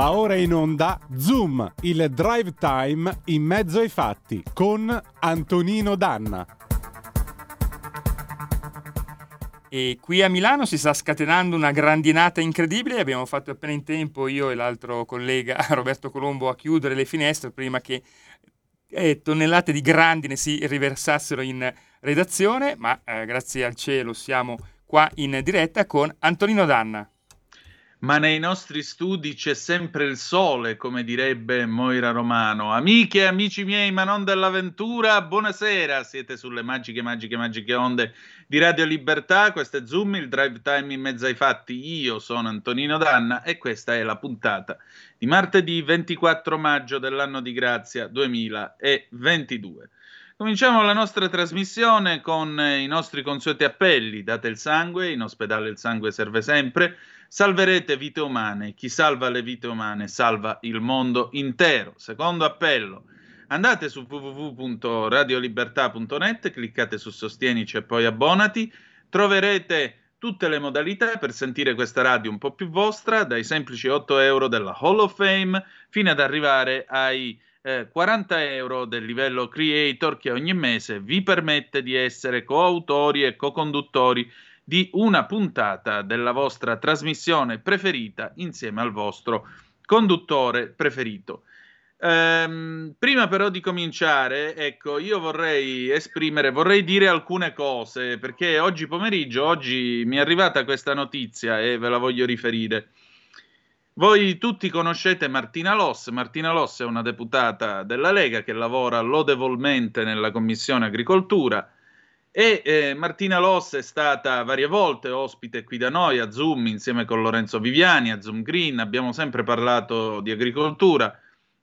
Va ora in onda Zoom, il drive time in mezzo ai fatti con Antonino Danna. E qui a Milano si sta scatenando una grandinata incredibile. Abbiamo fatto appena in tempo io e l'altro collega Roberto Colombo a chiudere le finestre prima che eh, tonnellate di grandine si riversassero in redazione. Ma eh, grazie al cielo siamo qua in diretta con Antonino Danna ma nei nostri studi c'è sempre il sole, come direbbe Moira Romano. Amiche e amici miei, ma non dell'avventura, buonasera. Siete sulle magiche, magiche, magiche onde di Radio Libertà. Questo è Zoom, il drive time in mezzo ai fatti. Io sono Antonino Danna e questa è la puntata di martedì 24 maggio dell'anno di grazia 2022. Cominciamo la nostra trasmissione con i nostri consueti appelli. Date il sangue, in ospedale il sangue serve sempre. Salverete vite umane. Chi salva le vite umane salva il mondo intero. Secondo appello. Andate su www.radiolibertà.net, cliccate su Sostienici e poi abbonati. Troverete tutte le modalità per sentire questa radio un po' più vostra, dai semplici 8 euro della Hall of Fame fino ad arrivare ai eh, 40 euro del livello creator che ogni mese vi permette di essere coautori e co-conduttori di una puntata della vostra trasmissione preferita insieme al vostro conduttore preferito. Ehm, prima però di cominciare, ecco, io vorrei esprimere, vorrei dire alcune cose perché oggi pomeriggio, oggi mi è arrivata questa notizia e ve la voglio riferire. Voi tutti conoscete Martina Loss. Martina Loss è una deputata della Lega che lavora lodevolmente nella Commissione Agricoltura e eh, Martina Loss è stata varie volte ospite qui da noi a Zoom insieme con Lorenzo Viviani, a Zoom Green, abbiamo sempre parlato di agricoltura.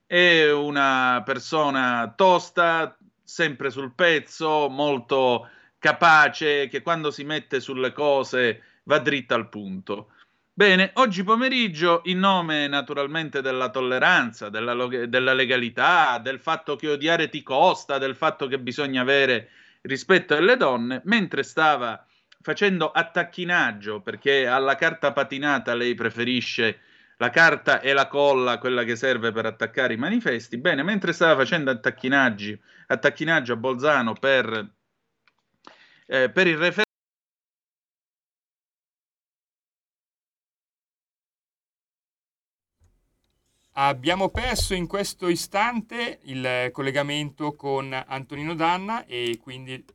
È una persona tosta, sempre sul pezzo, molto capace, che quando si mette sulle cose va dritta al punto. Bene, oggi pomeriggio, in nome naturalmente della tolleranza, della, della, legalità, del fatto che odiare ti costa, del fatto che bisogna avere rispetto alle donne, mentre stava facendo attacchinaggio, perché alla carta patinata lei preferisce la carta e la colla, quella che serve per attaccare i manifesti, bene, mentre stava facendo attacchinaggio a Bolzano per, eh, per il referendum, Abbiamo perso in questo istante il collegamento con Antonino Danna e quindi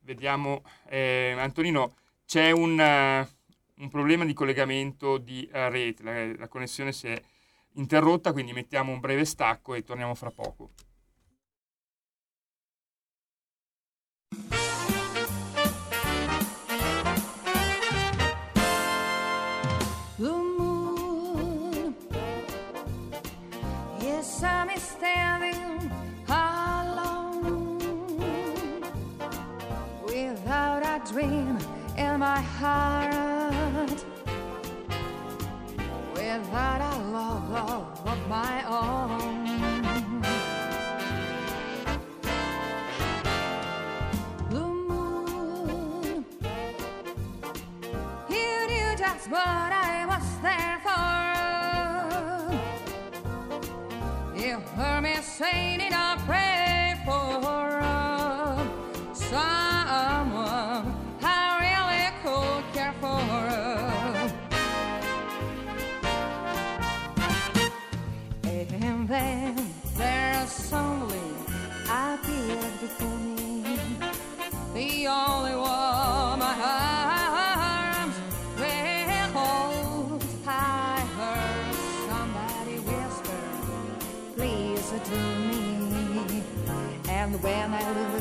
vediamo, eh, Antonino, c'è un, uh, un, problema di collegamento di uh, rete, la, la connessione si è interrotta, quindi mettiamo un breve stacco e torniamo fra poco. Standing alone without a dream in my heart, without a love of my own. The moon, you knew just what when I looked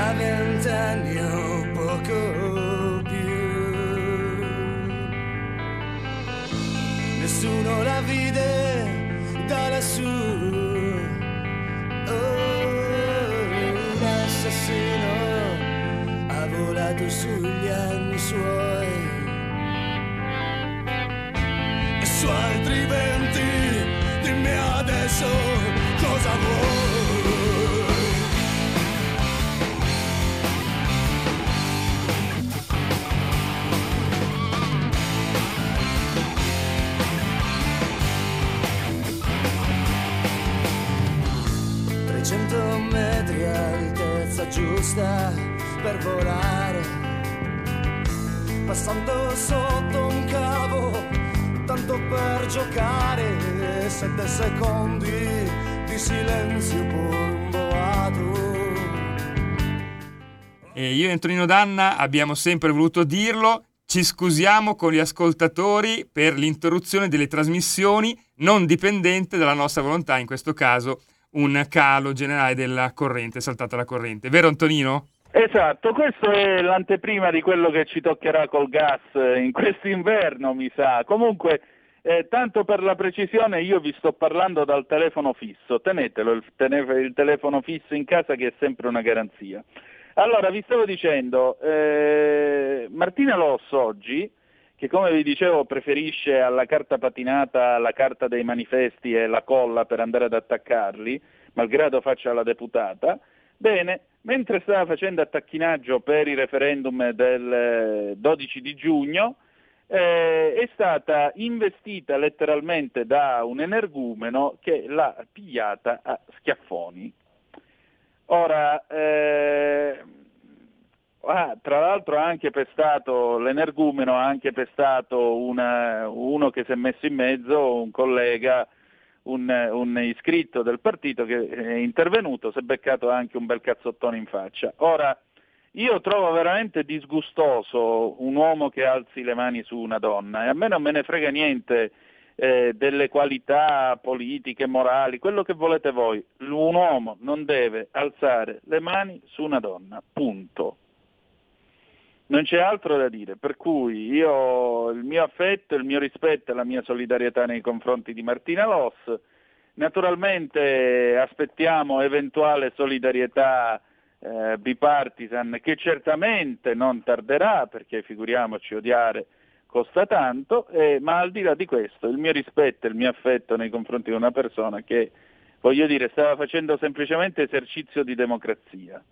Ha già vent'anni E io e Antonino Danna abbiamo sempre voluto dirlo, ci scusiamo con gli ascoltatori per l'interruzione delle trasmissioni non dipendente dalla nostra volontà, in questo caso un calo generale della corrente, saltata la corrente. Vero Antonino? Esatto, questo è l'anteprima di quello che ci toccherà col gas eh, in quest'inverno, mi sa. Comunque, eh, tanto per la precisione, io vi sto parlando dal telefono fisso. Tenetelo il, tene- il telefono fisso in casa che è sempre una garanzia. Allora, vi stavo dicendo, eh, Martina Loss oggi, che come vi dicevo preferisce alla carta patinata la carta dei manifesti e la colla per andare ad attaccarli, malgrado faccia la deputata, bene, mentre stava facendo attacchinaggio per il referendum del eh, 12 di giugno, eh, è stata investita letteralmente da un energumeno che l'ha pigliata a schiaffoni. Ora, eh, ah, tra l'altro ha anche pestato, l'energumeno ha anche pestato una- uno che si è messo in mezzo, un collega, un, un iscritto del partito che è intervenuto, si è beccato anche un bel cazzottone in faccia. Ora, io trovo veramente disgustoso un uomo che alzi le mani su una donna e a me non me ne frega niente eh, delle qualità politiche, morali, quello che volete voi. Un uomo non deve alzare le mani su una donna, punto. Non c'è altro da dire, per cui io il mio affetto, il mio rispetto e la mia solidarietà nei confronti di Martina Loss. Naturalmente aspettiamo eventuale solidarietà eh, bipartisan che certamente non tarderà, perché figuriamoci odiare costa tanto, eh, ma al di là di questo il mio rispetto e il mio affetto nei confronti di una persona che, voglio dire, stava facendo semplicemente esercizio di democrazia.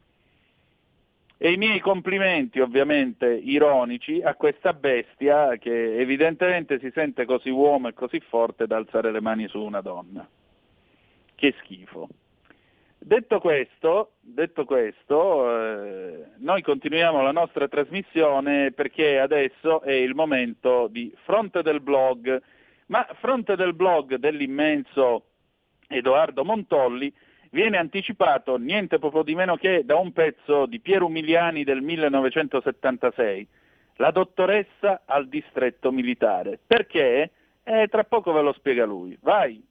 E i miei complimenti ovviamente ironici a questa bestia che evidentemente si sente così uomo e così forte da alzare le mani su una donna. Che schifo. Detto questo, detto questo eh, noi continuiamo la nostra trasmissione perché adesso è il momento di Fronte del Blog, ma Fronte del Blog dell'immenso Edoardo Montolli viene anticipato niente poco di meno che da un pezzo di Piero Umiliani del 1976, La dottoressa al distretto militare. Perché? Eh, tra poco ve lo spiega lui. Vai!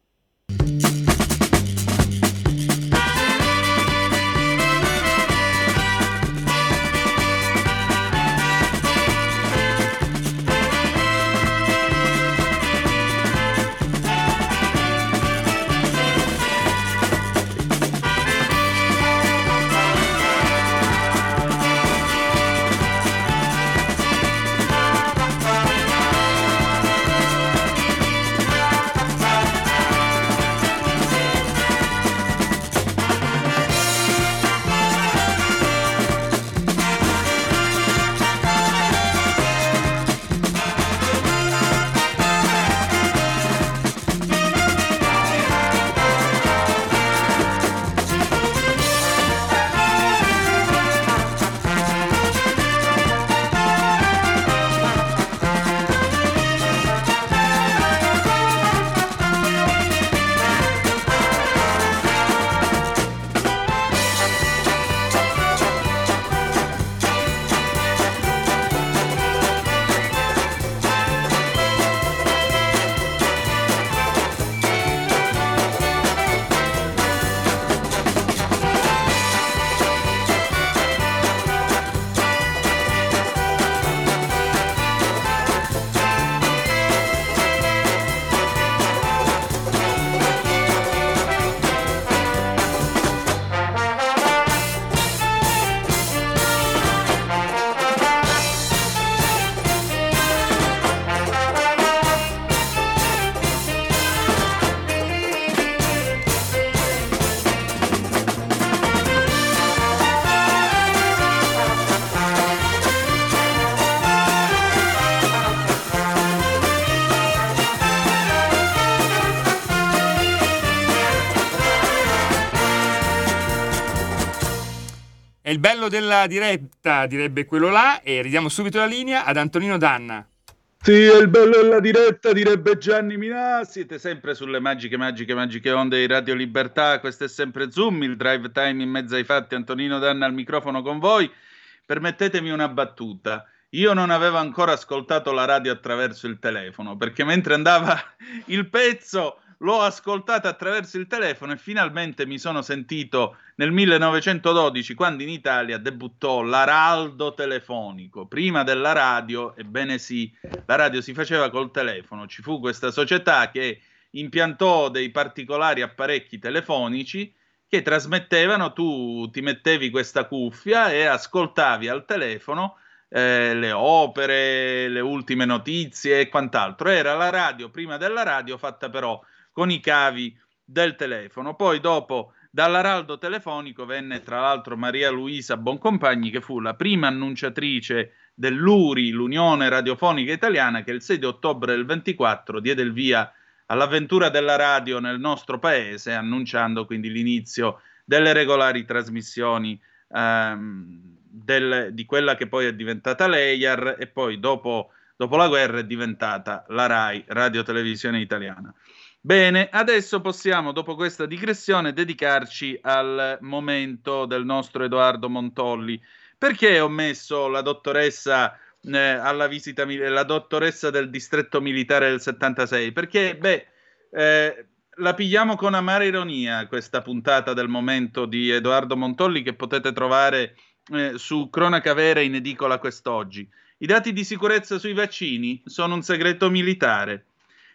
È il bello della diretta, direbbe quello là, e ridiamo subito la linea ad Antonino Danna. Sì, è il bello della diretta, direbbe Gianni Minà. Siete sempre sulle magiche, magiche, magiche onde di Radio Libertà. Questo è sempre Zoom, il drive time in mezzo ai fatti. Antonino Danna al microfono con voi. Permettetemi una battuta. Io non avevo ancora ascoltato la radio attraverso il telefono perché mentre andava il pezzo l'ho ascoltata attraverso il telefono e finalmente mi sono sentito nel 1912 quando in Italia debuttò l'araldo telefonico. Prima della radio, ebbene sì, la radio si faceva col telefono. Ci fu questa società che impiantò dei particolari apparecchi telefonici che trasmettevano, tu ti mettevi questa cuffia e ascoltavi al telefono eh, le opere, le ultime notizie e quant'altro. Era la radio prima della radio fatta però con i cavi del telefono. Poi dopo dall'araldo telefonico venne tra l'altro Maria Luisa Boncompagni che fu la prima annunciatrice dell'URI, l'Unione Radiofonica Italiana, che il 6 ottobre del 24 diede il via all'avventura della radio nel nostro paese, annunciando quindi l'inizio delle regolari trasmissioni ehm, del, di quella che poi è diventata l'EIAR e poi dopo, dopo la guerra è diventata la RAI, Radio Televisione Italiana. Bene, adesso possiamo, dopo questa digressione, dedicarci al momento del nostro Edoardo Montolli. Perché ho messo la dottoressa eh, alla visita, la dottoressa del distretto militare del 76? Perché, beh, eh, la pigliamo con amara ironia questa puntata del momento di Edoardo Montolli che potete trovare eh, su Cronaca Vera in edicola quest'oggi. I dati di sicurezza sui vaccini sono un segreto militare.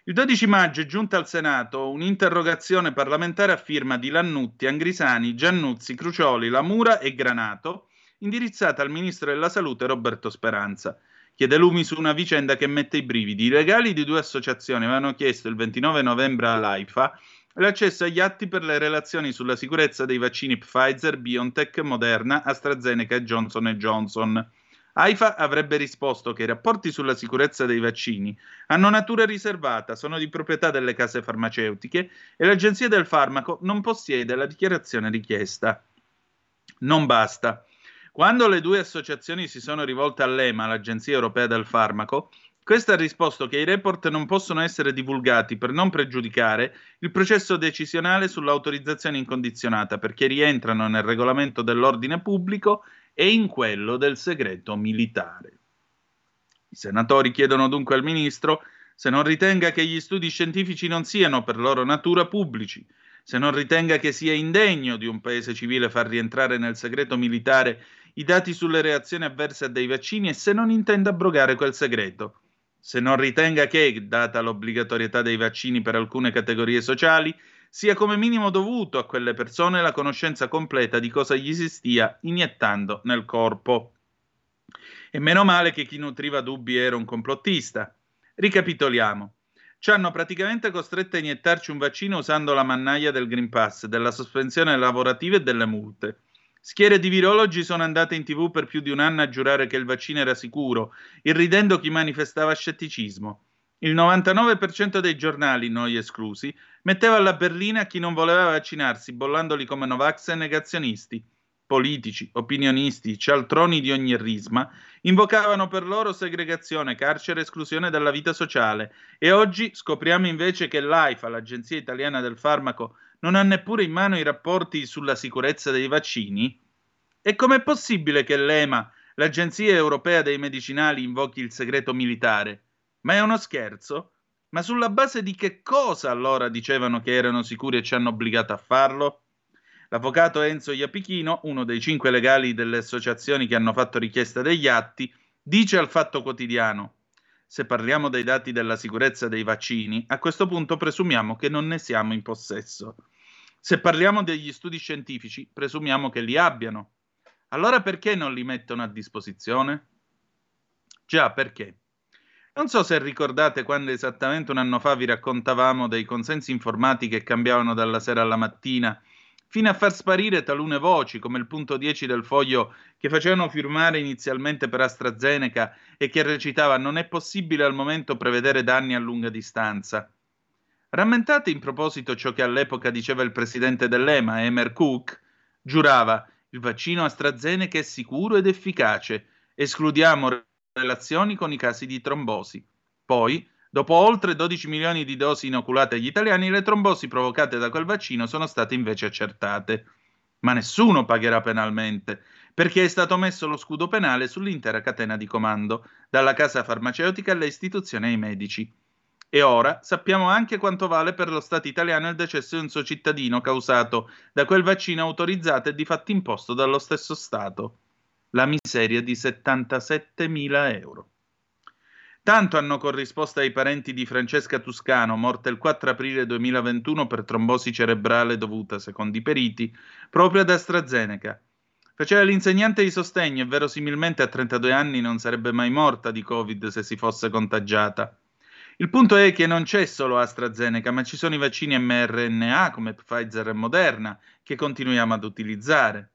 Il 12 maggio è giunta al Senato un'interrogazione parlamentare a firma di Lannutti, Angrisani, Giannuzzi, Crucioli, Lamura e Granato, indirizzata al ministro della Salute Roberto Speranza. Chiede lumi su una vicenda che mette i brividi. I legali di due associazioni avevano chiesto il 29 novembre all'AIFA l'accesso agli atti per le relazioni sulla sicurezza dei vaccini Pfizer, BioNTech, Moderna, AstraZeneca e Johnson Johnson. AIFA avrebbe risposto che i rapporti sulla sicurezza dei vaccini hanno natura riservata, sono di proprietà delle case farmaceutiche e l'Agenzia del Farmaco non possiede la dichiarazione richiesta. Non basta. Quando le due associazioni si sono rivolte all'EMA, l'Agenzia Europea del Farmaco, questa ha risposto che i report non possono essere divulgati per non pregiudicare il processo decisionale sull'autorizzazione incondizionata perché rientrano nel regolamento dell'ordine pubblico e in quello del segreto militare. I senatori chiedono dunque al ministro se non ritenga che gli studi scientifici non siano per loro natura pubblici, se non ritenga che sia indegno di un paese civile far rientrare nel segreto militare i dati sulle reazioni avverse a dei vaccini e se non intenda abrogare quel segreto se non ritenga che, data l'obbligatorietà dei vaccini per alcune categorie sociali, sia come minimo dovuto a quelle persone la conoscenza completa di cosa gli si stia iniettando nel corpo. E meno male che chi nutriva dubbi era un complottista. Ricapitoliamo. Ci hanno praticamente costretto a iniettarci un vaccino usando la mannaia del Green Pass, della sospensione lavorativa e delle multe. Schiere di virologi sono andate in tv per più di un anno a giurare che il vaccino era sicuro, irridendo chi manifestava scetticismo. Il 99% dei giornali, noi esclusi, metteva alla berlina chi non voleva vaccinarsi, bollandoli come Novax e negazionisti. Politici, opinionisti, cialtroni di ogni risma invocavano per loro segregazione, carcere esclusione dalla vita sociale e oggi scopriamo invece che l'AIFA, l'Agenzia Italiana del Farmaco, non ha neppure in mano i rapporti sulla sicurezza dei vaccini? E com'è possibile che l'EMA, l'Agenzia Europea dei Medicinali, invochi il segreto militare? Ma è uno scherzo? Ma sulla base di che cosa allora dicevano che erano sicuri e ci hanno obbligato a farlo? L'avvocato Enzo Iapichino, uno dei cinque legali delle associazioni che hanno fatto richiesta degli atti, dice al Fatto Quotidiano se parliamo dei dati della sicurezza dei vaccini, a questo punto presumiamo che non ne siamo in possesso. Se parliamo degli studi scientifici, presumiamo che li abbiano. Allora perché non li mettono a disposizione? Già, perché? Non so se ricordate quando esattamente un anno fa vi raccontavamo dei consensi informati che cambiavano dalla sera alla mattina, fino a far sparire talune voci, come il punto 10 del foglio che facevano firmare inizialmente per AstraZeneca e che recitava non è possibile al momento prevedere danni a lunga distanza. Rammentate in proposito ciò che all'epoca diceva il presidente dell'EMA, Emer Cook? Giurava Il vaccino AstraZeneca è sicuro ed efficace. Escludiamo relazioni con i casi di trombosi. Poi, dopo oltre 12 milioni di dosi inoculate agli italiani, le trombosi provocate da quel vaccino sono state invece accertate. Ma nessuno pagherà penalmente, perché è stato messo lo scudo penale sull'intera catena di comando, dalla casa farmaceutica alle istituzioni ai medici. E ora sappiamo anche quanto vale per lo Stato italiano il decesso di un suo cittadino causato da quel vaccino autorizzato e di fatto imposto dallo stesso Stato. La miseria di 77.000 euro. Tanto hanno corrisposto ai parenti di Francesca Tuscano, morta il 4 aprile 2021 per trombosi cerebrale dovuta, secondo i periti, proprio ad AstraZeneca. Faceva l'insegnante di sostegno e verosimilmente a 32 anni non sarebbe mai morta di Covid se si fosse contagiata. Il punto è che non c'è solo AstraZeneca, ma ci sono i vaccini mRNA come Pfizer e Moderna che continuiamo ad utilizzare.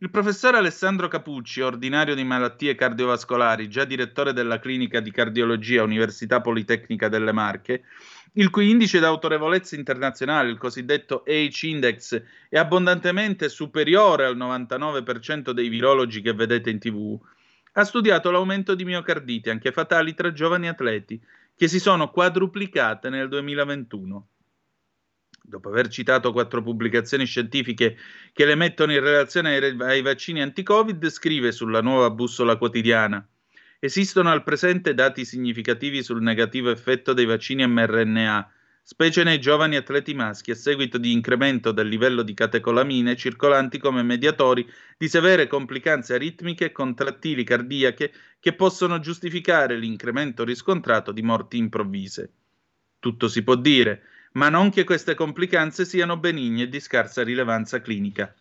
Il professor Alessandro Capucci, ordinario di malattie cardiovascolari, già direttore della clinica di cardiologia Università Politecnica delle Marche, il cui indice d'autorevolezza internazionale, il cosiddetto H-Index, è abbondantemente superiore al 99% dei virologi che vedete in tv, ha studiato l'aumento di miocarditi, anche fatali, tra giovani atleti, che si sono quadruplicate nel 2021. Dopo aver citato quattro pubblicazioni scientifiche che le mettono in relazione ai, ai vaccini anti-Covid, scrive sulla nuova bussola quotidiana. Esistono al presente dati significativi sul negativo effetto dei vaccini mRNA, specie nei giovani atleti maschi, a seguito di incremento del livello di catecolamine circolanti come mediatori di severe complicanze aritmiche e contrattili cardiache che possono giustificare l'incremento riscontrato di morti improvvise. Tutto si può dire, ma non che queste complicanze siano benigne e di scarsa rilevanza clinica.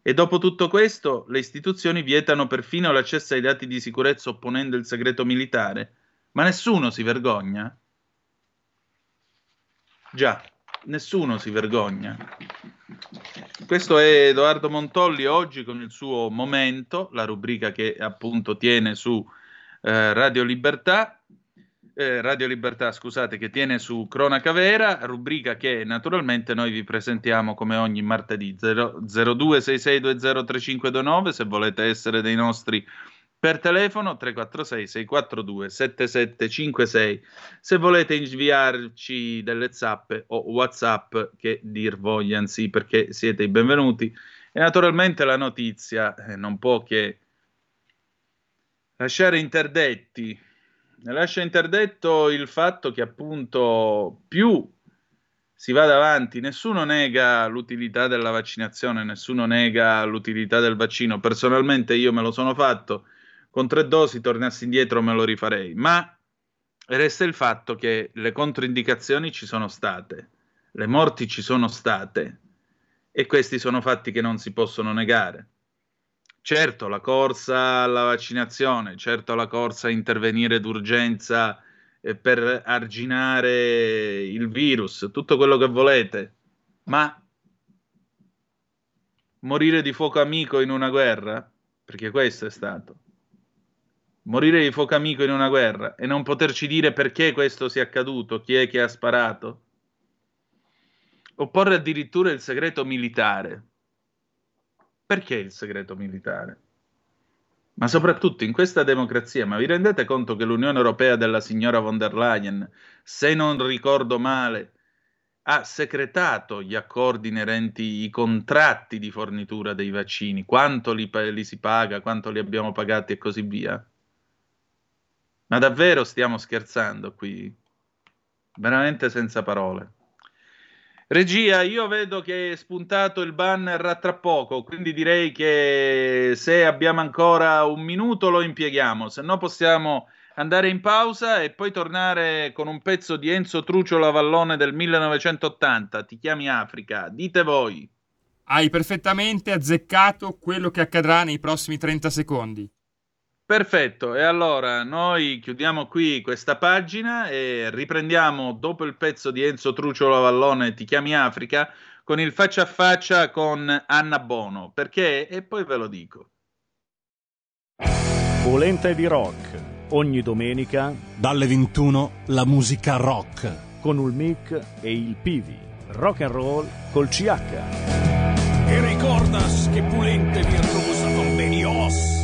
E dopo tutto questo, le istituzioni vietano perfino l'accesso ai dati di sicurezza opponendo il segreto militare. Ma nessuno si vergogna? Già, nessuno si vergogna. Questo è Edoardo Montolli oggi con il suo Momento, la rubrica che appunto tiene su eh, Radio Libertà. Eh, Radio Libertà, scusate, che tiene su Cronaca Vera, rubrica che naturalmente noi vi presentiamo come ogni martedì 0266203529 se volete essere dei nostri per telefono 346 642 7756 se volete inviarci delle zappe o whatsapp che dir vogliansi perché siete i benvenuti. E naturalmente la notizia eh, non può che lasciare interdetti lascia interdetto il fatto che appunto più si va davanti, nessuno nega l'utilità della vaccinazione, nessuno nega l'utilità del vaccino. Personalmente io me lo sono fatto, con tre dosi tornassi indietro me lo rifarei, ma resta il fatto che le controindicazioni ci sono state, le morti ci sono state e questi sono fatti che non si possono negare. Certo, la corsa alla vaccinazione, certo la corsa a intervenire d'urgenza eh, per arginare il virus, tutto quello che volete, ma morire di fuoco amico in una guerra, perché questo è stato morire di fuoco amico in una guerra e non poterci dire perché questo sia accaduto, chi è che ha sparato. Opporre addirittura il segreto militare. Perché il segreto militare? Ma soprattutto in questa democrazia, ma vi rendete conto che l'Unione Europea della signora von der Leyen, se non ricordo male, ha secretato gli accordi inerenti i contratti di fornitura dei vaccini, quanto li, li si paga, quanto li abbiamo pagati e così via? Ma davvero stiamo scherzando qui? Veramente senza parole. Regia, io vedo che è spuntato il banner tra poco, quindi direi che se abbiamo ancora un minuto lo impieghiamo, se no possiamo andare in pausa e poi tornare con un pezzo di Enzo Trucio Lavallone del 1980. Ti chiami Africa, dite voi. Hai perfettamente azzeccato quello che accadrà nei prossimi 30 secondi. Perfetto, e allora noi chiudiamo qui questa pagina e riprendiamo dopo il pezzo di Enzo Trucio Lavallone Ti chiami Africa con il faccia a faccia con Anna Bono, perché e poi ve lo dico. Polenta e di rock, ogni domenica Dalle 21 la musica rock. con Ulmic e il Pivi. Rock and roll col CH. E ricordo todas que pulente virtuosa convenios.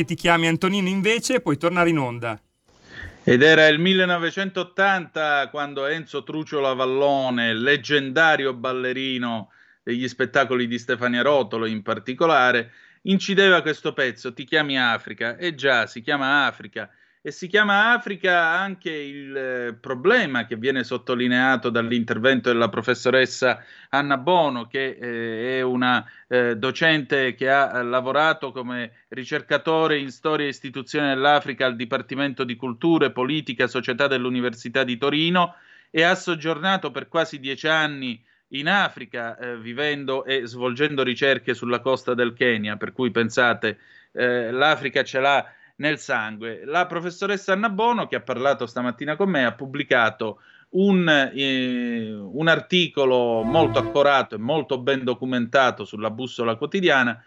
Che ti chiami Antonino invece puoi tornare in onda. Ed era il 1980 quando Enzo Trucio Lavallone, leggendario ballerino degli spettacoli di Stefania Rotolo in particolare, incideva questo pezzo, Ti chiami Africa? E già, si chiama Africa. E si chiama Africa anche il eh, problema che viene sottolineato dall'intervento della professoressa Anna Bono, che eh, è una eh, docente che ha eh, lavorato come ricercatore in storia e istituzione dell'Africa al Dipartimento di Cultura Politica e Società dell'Università di Torino e ha soggiornato per quasi dieci anni in Africa, eh, vivendo e svolgendo ricerche sulla costa del Kenya, per cui pensate, l'Africa ce l'ha nel sangue. La professoressa Anna Bono, che ha parlato stamattina con me, ha pubblicato un, eh, un articolo molto accorato e molto ben documentato sulla bussola quotidiana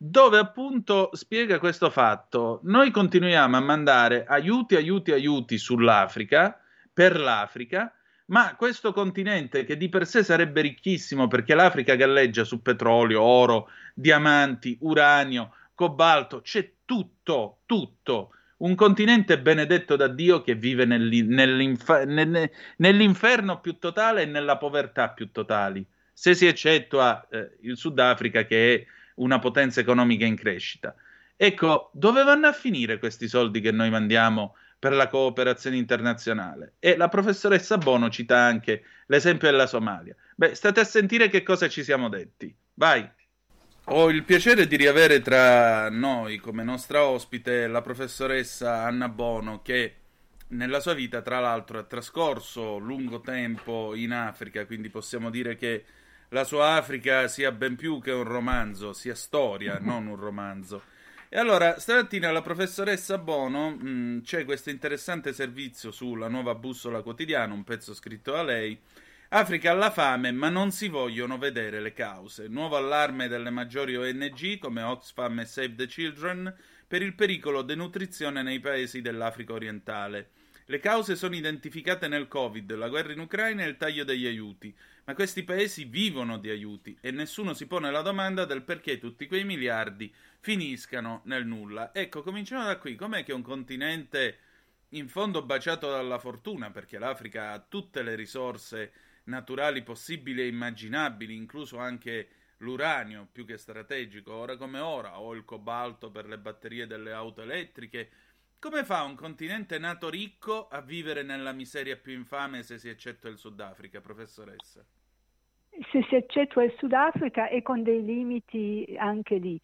dove appunto spiega questo fatto. Noi continuiamo a mandare aiuti, aiuti, aiuti sull'Africa, per l'Africa, ma questo continente che di per sé sarebbe ricchissimo perché l'Africa galleggia su petrolio, oro, diamanti, uranio, cobalto, c'è tutto, tutto. Un continente benedetto da Dio che vive nell'in- nell'inf- nel- nell'inferno più totale e nella povertà più totali, se si eccettua eh, il Sudafrica che è una potenza economica in crescita. Ecco, dove vanno a finire questi soldi che noi mandiamo per la cooperazione internazionale? E la professoressa Bono cita anche l'esempio della Somalia. Beh, state a sentire che cosa ci siamo detti. Vai. Ho il piacere di riavere tra noi come nostra ospite la professoressa Anna Bono che nella sua vita, tra l'altro, ha trascorso lungo tempo in Africa, quindi possiamo dire che la sua Africa sia ben più che un romanzo, sia storia, non un romanzo. E allora, stamattina la professoressa Bono mh, c'è questo interessante servizio sulla nuova bussola quotidiana, un pezzo scritto da lei. Africa alla fame, ma non si vogliono vedere le cause. Nuovo allarme delle maggiori ONG come Oxfam e Save the Children per il pericolo denutrizione nei paesi dell'Africa orientale. Le cause sono identificate nel Covid, la guerra in Ucraina e il taglio degli aiuti, ma questi paesi vivono di aiuti e nessuno si pone la domanda del perché tutti quei miliardi finiscano nel nulla. Ecco, cominciamo da qui. Com'è che un continente in fondo baciato dalla fortuna, perché l'Africa ha tutte le risorse naturali possibili e immaginabili, incluso anche l'uranio più che strategico, ora come ora, o il cobalto per le batterie delle auto elettriche. Come fa un continente nato ricco a vivere nella miseria più infame se si eccettua il Sudafrica, professoressa? Se si eccettua il Sudafrica e con dei limiti anche lì.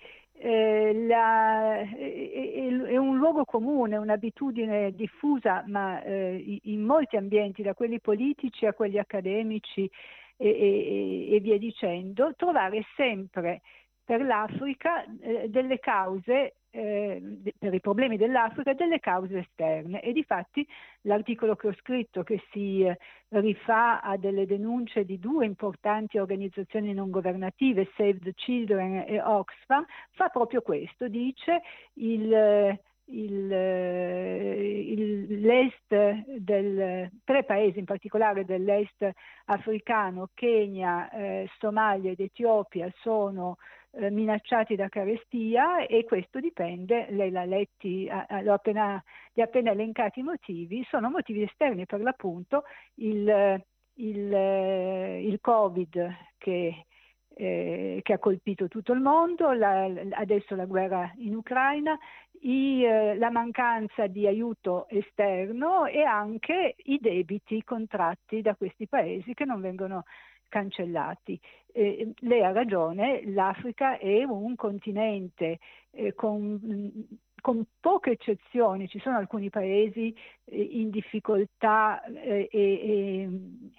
Eh, la, è, è, un luogo comune, un'abitudine diffusa, ma eh, in molti ambienti, da quelli politici a quelli accademici e, e, e via dicendo, trovare sempre per l'Africa eh, delle cause eh, per i problemi dell'Africa delle cause esterne. E difatti l'articolo che ho scritto che si eh, rifà a delle denunce di due importanti organizzazioni non governative, Save the Children e Oxfam, fa proprio questo, dice il il, il, l'est del, tre paesi in particolare dell'est africano, Kenya, eh, Somalia ed Etiopia sono eh, minacciati da carestia e questo dipende, lei l'ha letti, l'ho appena, li ha appena elencati i motivi, sono motivi esterni per l'appunto, il, il, il Covid che, eh, che, ha colpito tutto il mondo, la, adesso la guerra in Ucraina, i, eh, la mancanza di aiuto esterno e anche i debiti contratti da questi paesi che non vengono cancellati. Eh, lei ha ragione, l'Africa è un continente eh, con, con, poche eccezioni, ci sono alcuni paesi eh, in difficoltà eh, e,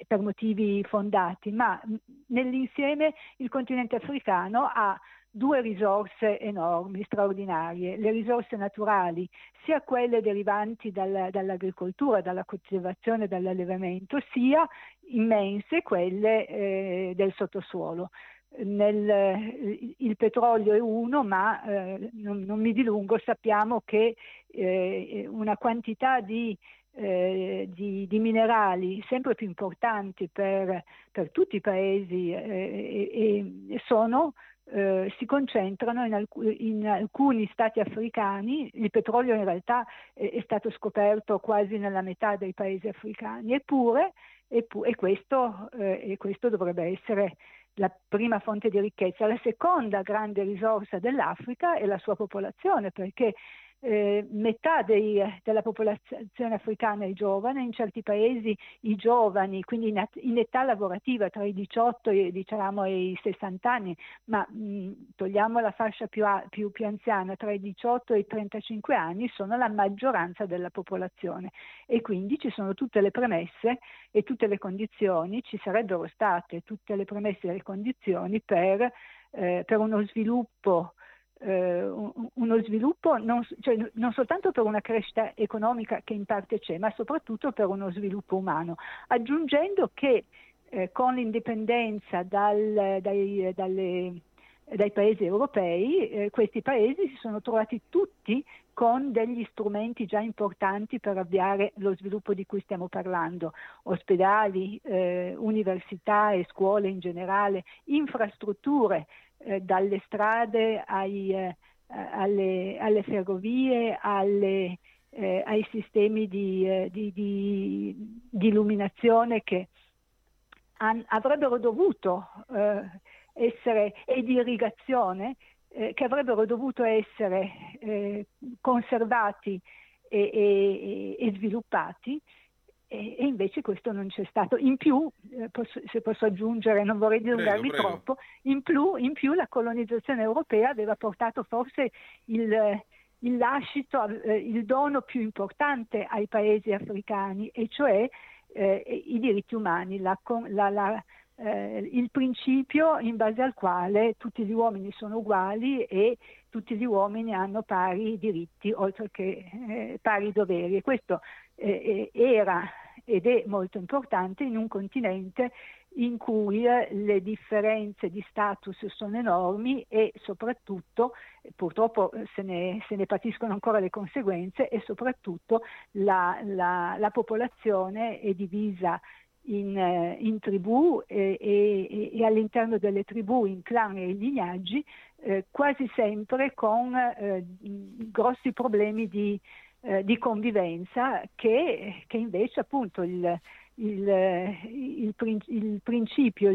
per motivi fondati, ma nell'insieme il continente africano ha due risorse enormi, straordinarie, le risorse naturali, sia quelle derivanti dal, dall'agricoltura, dalla coltivazione, dall'allevamento, sia immense quelle eh, del sottosuolo. Nel, il petrolio è uno, ma eh, non, non, mi dilungo, sappiamo che eh, una quantità di, eh, di, di, minerali sempre più importanti per, per tutti i paesi eh, sono eh, si concentrano in, alc- in, alcuni stati africani, il petrolio in realtà è, è, stato scoperto quasi nella metà dei paesi africani, eppure, eppu- e, questo, eh, e questo dovrebbe essere la prima fonte di ricchezza. La seconda grande risorsa dell'Africa è la sua popolazione, perché eh, metà dei, della popolazione africana è giovane, in certi paesi i giovani, quindi in, in età lavorativa tra i 18 e, diciamo, i 60 anni, ma mh, togliamo la fascia più, più, più anziana, tra i 18 e i 35 anni sono la maggioranza della popolazione. E quindi ci sono tutte le premesse e tutte le condizioni, ci sarebbero state tutte le premesse e le condizioni per, eh, per uno sviluppo uno sviluppo non, cioè, non, soltanto per una crescita economica che in parte c'è, ma soprattutto per uno sviluppo umano, aggiungendo che eh, con l'indipendenza dal, dai, dalle, dai, paesi europei, eh, questi paesi si sono trovati tutti con degli strumenti già importanti per avviare lo sviluppo di cui stiamo parlando, ospedali, eh, università e scuole in generale, infrastrutture eh, dalle strade ai, eh, alle, alle, ferrovie, alle, eh, ai sistemi di, eh, di, di, di illuminazione che an, avrebbero dovuto eh, essere, e di irrigazione, che avrebbero dovuto essere eh, conservati e, e, e sviluppati e, e, invece questo non c'è stato. In più, eh, posso, se posso aggiungere, non vorrei dilungarmi prego, prego. troppo, in più, in più, la colonizzazione europea aveva portato forse il, il lascito, eh, il dono più importante ai paesi africani, e cioè eh, i diritti umani, la, la, la, eh, il principio in base al quale tutti gli uomini sono uguali e tutti gli uomini hanno pari diritti oltre che eh, pari doveri. E questo eh, era ed è molto importante in un continente in cui eh, le differenze di status sono enormi e soprattutto, purtroppo eh, se ne, se ne patiscono ancora le conseguenze, e soprattutto la, la, la popolazione è divisa in, eh, in tribù e, e, e, all'interno delle tribù, in clan e lignaggi, eh, quasi sempre con eh, grossi problemi di, eh, di convivenza che, che, invece appunto il, il, il, il principio,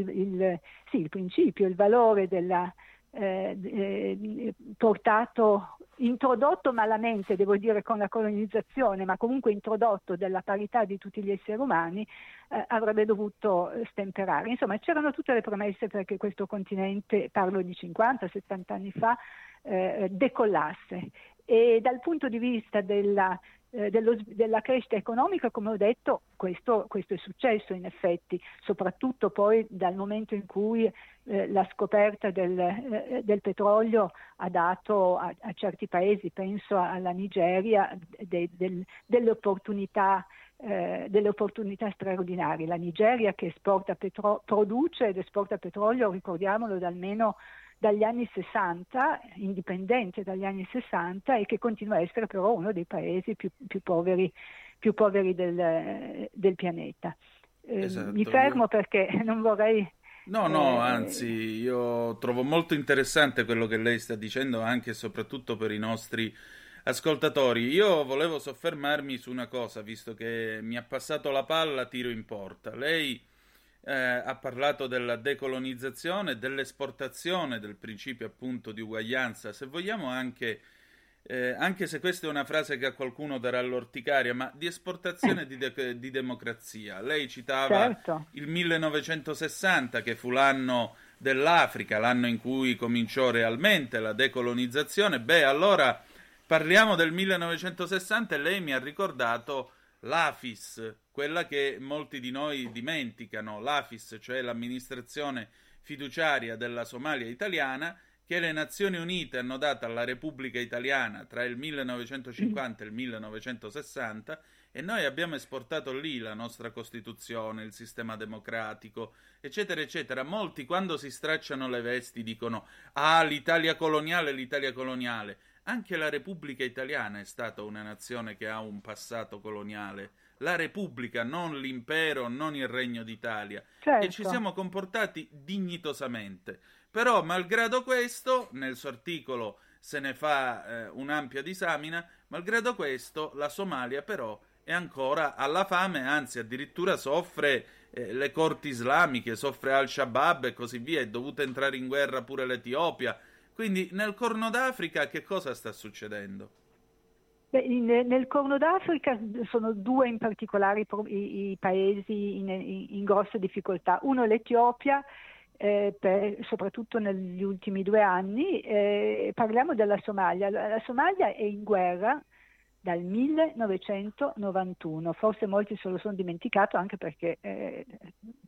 sì, il principio, il valore della, eh, eh, portato, introdotto malamente, devo dire, con la colonizzazione, ma comunque introdotto della parità di tutti gli esseri umani, eh, avrebbe dovuto stemperare. Insomma, c'erano tutte le promesse perché questo continente, parlo di 50-70 anni fa, eh, decollasse. E dal punto di vista della dello, della crescita economica, come ho detto, questo, questo, è successo in effetti, soprattutto poi dal momento in cui eh, la scoperta del, eh, del, petrolio ha dato a, a, certi paesi, penso alla Nigeria, de, del, delle opportunità eh, delle opportunità straordinarie. La Nigeria che esporta petro- produce ed esporta petrolio, ricordiamolo, da almeno dagli anni 60, indipendente dagli anni 60 e che continua a essere però uno dei paesi più, più poveri, più poveri del, del, pianeta. Eh, esatto. Mi fermo perché non vorrei... No, no, eh, anzi, io trovo molto interessante quello che lei sta dicendo anche e soprattutto per i nostri ascoltatori. Io volevo soffermarmi su una cosa, visto che mi ha passato la palla, tiro in porta. Lei eh, ha parlato della decolonizzazione, dell'esportazione del principio appunto di uguaglianza, se vogliamo anche, eh, anche se questa è una frase che a qualcuno darà l'orticaria, ma di esportazione di, de- di democrazia. Lei citava certo. il 1960 che fu l'anno dell'Africa, l'anno in cui cominciò realmente la decolonizzazione. Beh, allora parliamo del 1960 e lei mi ha ricordato l'AFIS, quella che molti di noi dimenticano, l'AFIS, cioè l'amministrazione fiduciaria della Somalia italiana, che le Nazioni Unite hanno dato alla Repubblica Italiana tra il 1950 e il 1960 e noi abbiamo esportato lì la nostra Costituzione, il sistema democratico, eccetera, eccetera. Molti quando si stracciano le vesti dicono ah, l'Italia coloniale, l'Italia coloniale. Anche la Repubblica Italiana è stata una nazione che ha un passato coloniale. La Repubblica, non l'impero, non il Regno d'Italia. Certo. E ci siamo comportati dignitosamente. Però, malgrado questo, nel suo articolo se ne fa eh, un'ampia disamina, malgrado questo, la Somalia però è ancora alla fame, anzi addirittura soffre eh, le corti islamiche, soffre Al-Shabaab e così via, è dovuta entrare in guerra pure l'Etiopia quindi nel Corno d'Africa che cosa sta succedendo? Beh, in, nel Corno d'Africa sono due in particolare i, i paesi in, in, in, grossa difficoltà. Uno è l'Etiopia, eh, per, soprattutto negli ultimi due anni. Eh, parliamo della Somalia. La Somalia è in guerra dal 1991, forse molti se lo sono dimenticato anche perché eh,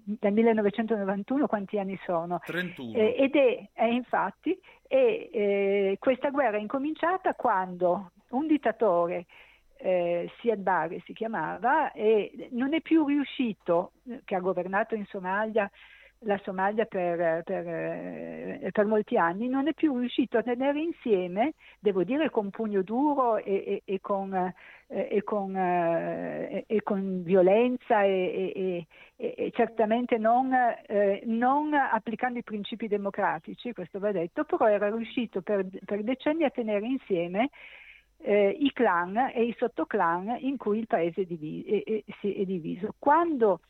dal 1991 quanti anni sono? 31. Eh, ed è, è infatti, e, eh, questa guerra è incominciata quando un dittatore eh, Siad Barre si chiamava e non è più riuscito, che ha governato in Somalia la Somalia per, per, eh, per, molti anni, non è più riuscito a tenere insieme, devo dire con pugno duro e, e, e, con, eh, e con, eh, con, violenza e, certamente non, eh, non, applicando i principi democratici, questo va detto, però era riuscito per, per decenni a tenere insieme eh, i clan e i sottoclan in cui il paese è, diviso. Quando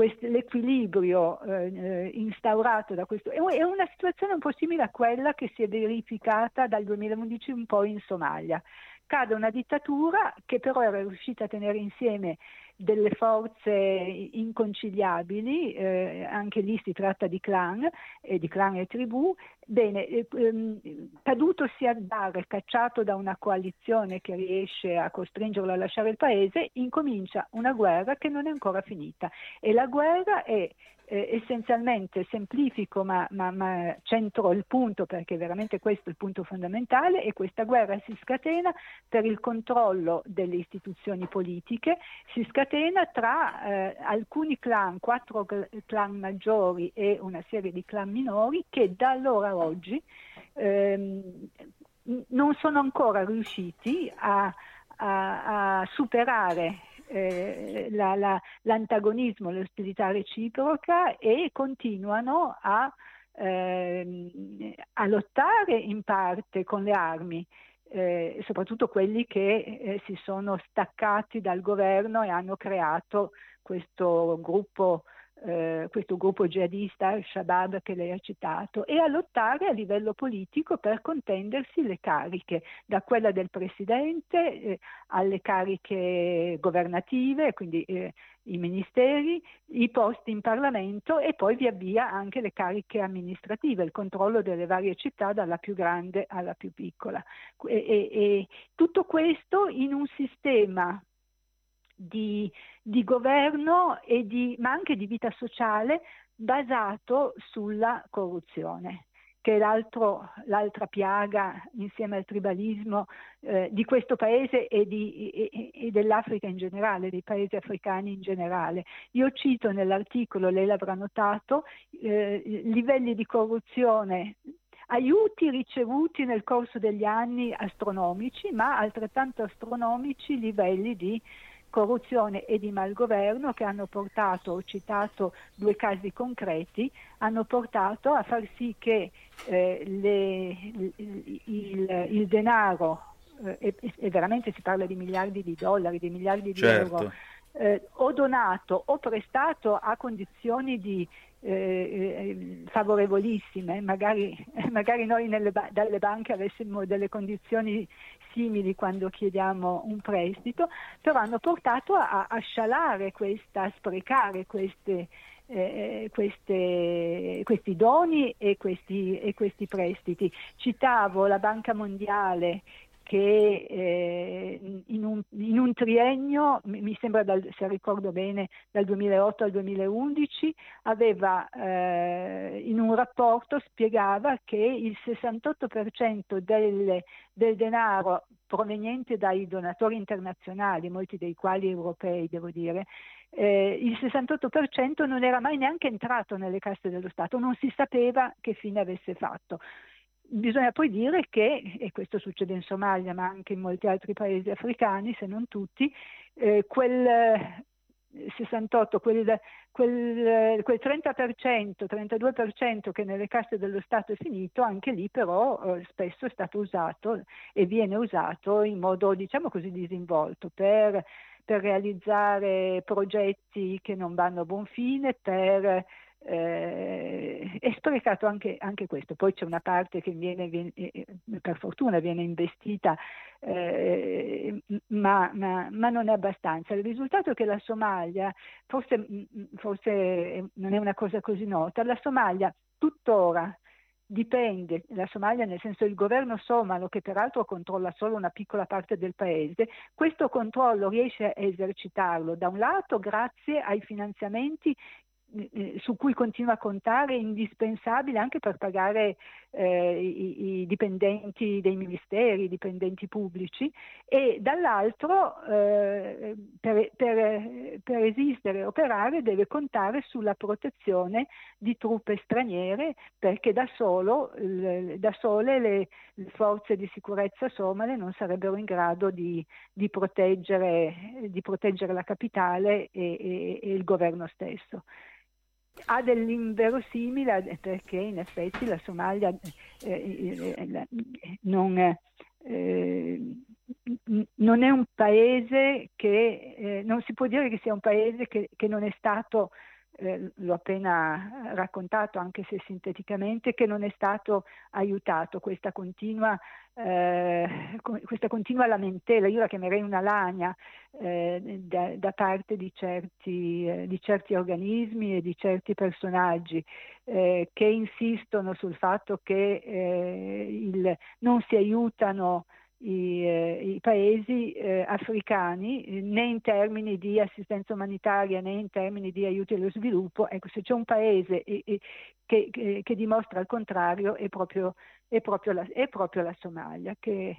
quest- l'equilibrio eh, instaurato da questo. È una situazione un po' simile a quella che si è verificata dal 2011 un po' in Somalia. Cade una dittatura che però era riuscita a tenere insieme delle forze inconciliabili, eh, anche lì si tratta di clan, eh, di clan e tribù. Bene, eh, ehm, caduto sia Dar, cacciato da una coalizione che riesce a costringerlo a lasciare il paese, incomincia una guerra che non è ancora finita e la guerra è eh, essenzialmente semplifico ma, ma, ma, centro il punto perché veramente questo è il punto fondamentale e questa guerra si scatena per il controllo delle istituzioni politiche, si scatena tra eh, alcuni clan, quattro clan maggiori e una serie di clan minori che da allora a oggi ehm, non sono ancora riusciti a, a, a superare eh, la, la, l'antagonismo, l'ostilità reciproca e continuano a, eh, a, lottare in parte con le armi. Eh, soprattutto quelli che eh, si sono staccati dal governo e hanno creato questo gruppo eh, questo gruppo jihadista, al-Shabaab che lei ha citato, e a lottare a livello politico per contendersi le cariche, da quella del presidente eh, alle cariche governative, quindi eh, i ministeri, i posti in Parlamento e poi via via anche le cariche amministrative, il controllo delle varie città dalla più grande alla più piccola. E, e, e tutto questo in un sistema di, di governo, di, ma anche di vita sociale basato sulla corruzione che è l'altra piaga insieme al tribalismo eh, di questo paese e, di, e, e, dell'Africa in generale, dei paesi africani in generale. Io cito nell'articolo, lei l'avrà notato, eh, livelli di corruzione aiuti ricevuti nel corso degli anni astronomici, ma altrettanto astronomici livelli di corruzione e di malgoverno che hanno portato, ho citato due casi concreti, hanno portato a far sì che eh, le, il, il, il, denaro, eh, e, e, veramente si parla di miliardi di dollari, di miliardi certo. di euro, eh, o donato o prestato a condizioni di eh, eh, favorevolissime, magari, magari noi ba- dalle banche avessimo delle condizioni simili quando chiediamo un prestito, però hanno portato a, a scialare questa, a sprecare queste, eh, queste, questi doni e questi, e questi, prestiti. Citavo la Banca Mondiale che eh, in, un, in, un, triennio, mi sembra dal, se ricordo bene, dal 2008 al 2011, aveva eh, in un rapporto spiegava che il 68% del, del denaro proveniente dai donatori internazionali, molti dei quali europei devo dire, eh, il 68% non era mai neanche entrato nelle casse dello Stato, non si sapeva che fine avesse fatto. Bisogna poi dire che, e questo succede in Somalia ma anche in molti altri paesi africani, se non tutti, eh, quel 68, quel, quel, quel 30%, 32% che nelle casse dello Stato è finito, anche lì però eh, spesso è stato usato e viene usato in modo diciamo così disinvolto per, per realizzare progetti che non vanno a buon fine, per eh, è sprecato anche, anche, questo. Poi c'è una parte che viene, viene eh, per fortuna viene investita, eh, ma, ma, ma, non è abbastanza. Il risultato è che la Somalia, forse, forse non è una cosa così nota, la Somalia tuttora dipende, la Somalia nel senso il governo somalo che peraltro controlla solo una piccola parte del paese, questo controllo riesce a esercitarlo da un lato grazie ai finanziamenti eh, su cui continua a contare, indispensabile anche per pagare eh, i, i, dipendenti dei ministeri, i dipendenti pubblici, e dall'altro eh, per, per, per, esistere e operare deve contare sulla protezione di truppe straniere perché da, solo, da sole le, le, forze di sicurezza somale non sarebbero in grado di, di, proteggere, di proteggere, la capitale e, e, e il governo stesso ha dell'inverosimile perché in effetti la Somalia eh, eh, non, eh, non, è un paese che non si può dire che sia un paese che, che non è stato eh, l'ho appena raccontato anche se sinteticamente, che non è stato aiutato. Questa continua, eh, questa continua lamentela, io la chiamerei una lagna eh, da, da, parte di certi, eh, di certi, organismi e di certi personaggi eh, che insistono sul fatto che il, non si aiutano i, eh, i paesi eh, africani eh, né in termini di assistenza umanitaria né in termini di aiuti allo sviluppo. Ecco, se c'è un paese eh, eh, che, che, che, dimostra il contrario è proprio, è proprio, la, è proprio la, Somalia. Che,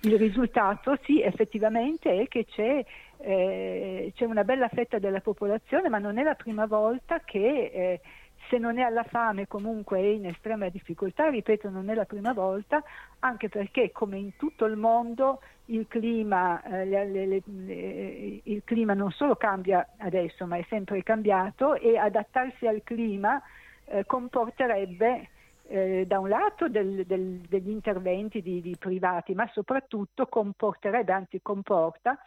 il risultato sì, effettivamente è che c'è, eh, c'è, una bella fetta della popolazione, ma non è la prima volta che se non è alla fame comunque è in estrema difficoltà, ripeto non è la prima volta, anche perché come in tutto il mondo il clima, eh, le, le, le, il clima non solo cambia adesso ma è sempre cambiato e adattarsi al clima eh, comporterebbe eh, da un lato del, del, degli interventi di, di privati ma soprattutto comporterebbe, anzi comporta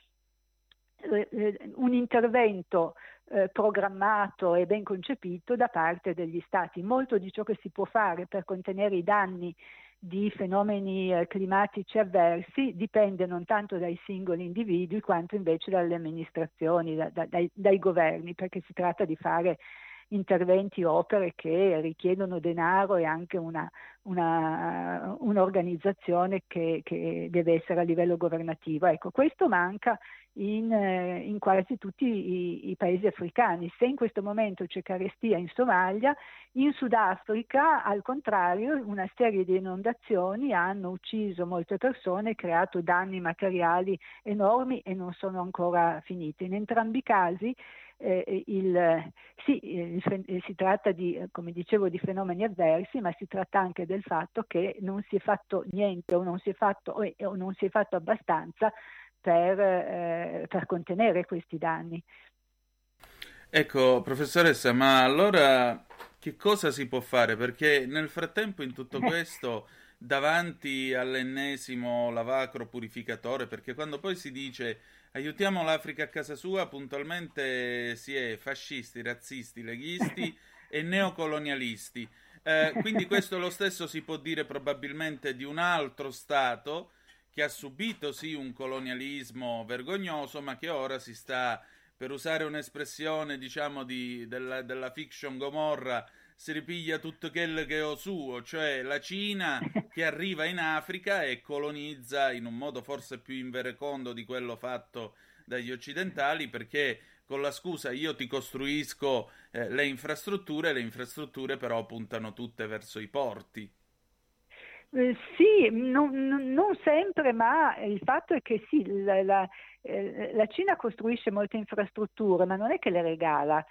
un intervento eh, programmato e ben concepito da parte degli Stati. Molto di ciò che si può fare per contenere i danni di fenomeni eh, climatici avversi dipende non tanto dai singoli individui quanto invece dalle amministrazioni, da, da, dai, dai governi, perché si tratta di fare interventi, opere che richiedono denaro e anche una, una, un'organizzazione che, che, deve essere a livello governativo. Ecco, questo manca in, eh, in quasi tutti i, i, paesi africani. Se in questo momento c'è carestia in Somalia, in Sudafrica al contrario una serie di inondazioni hanno ucciso molte persone, creato danni materiali enormi e non sono ancora finite. In entrambi i casi eh, il, sì, il, si tratta di, come dicevo, di fenomeni avversi, ma si tratta anche del fatto che non si è fatto niente o non si è fatto, o non si è fatto abbastanza per, eh, per contenere questi danni. Ecco, professoressa, ma allora che cosa si può fare? Perché nel frattempo in tutto questo, davanti all'ennesimo lavacro purificatore, perché quando poi si dice aiutiamo l'Africa a casa sua, puntualmente si è fascisti, razzisti, leghisti e neocolonialisti. Eh, quindi questo lo stesso si può dire probabilmente di un altro Stato che ha subito sì un colonialismo vergognoso, ma che ora si sta, per usare un'espressione diciamo di, della, della fiction Gomorra, si ripiglia tutto quello che ho suo, cioè la Cina che arriva in Africa e colonizza in un modo forse più inverecondo di quello fatto dagli occidentali, perché con la scusa io ti costruisco eh, le infrastrutture, le infrastrutture però puntano tutte verso i porti. Eh, sì, non, non, sempre, ma il fatto è che sì, la, la, eh, la, Cina costruisce molte infrastrutture, ma non è che le regala,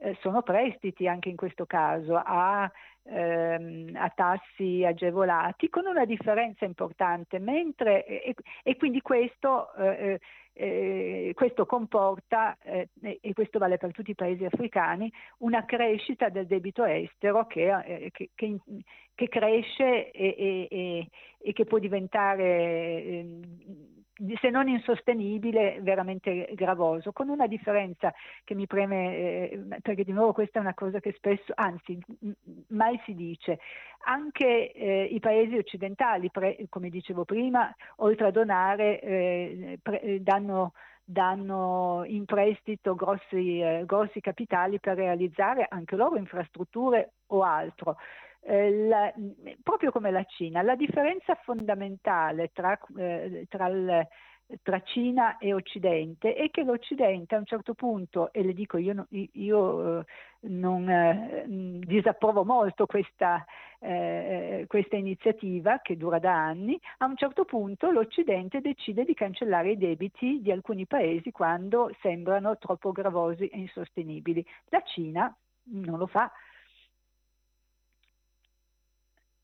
eh, sono prestiti anche in questo caso a, ehm, a tassi agevolati, con una differenza importante, mentre, e, e quindi questo eh, eh, questo comporta, eh, e questo vale per tutti i paesi africani, una crescita del debito estero che, eh, che, che, che cresce e, e, e, che può diventare ehm, se non insostenibile, veramente gravoso, con una differenza che mi preme, eh, perché di nuovo questa è una cosa che spesso, anzi mai si dice, anche eh, i paesi occidentali, pre, come dicevo prima, oltre a donare, eh, pre, danno danno in prestito grossi, eh, grossi, capitali per realizzare anche loro infrastrutture o altro. Eh, la, proprio come la Cina, la differenza fondamentale tra, eh, tra, il, tra, Cina e Occidente è che l'Occidente a un certo punto, e le dico io, io eh, non eh, disapprovo molto questa, eh, questa iniziativa che dura da anni, a un certo punto l'Occidente decide di cancellare i debiti di alcuni paesi quando sembrano troppo gravosi e insostenibili. La Cina non lo fa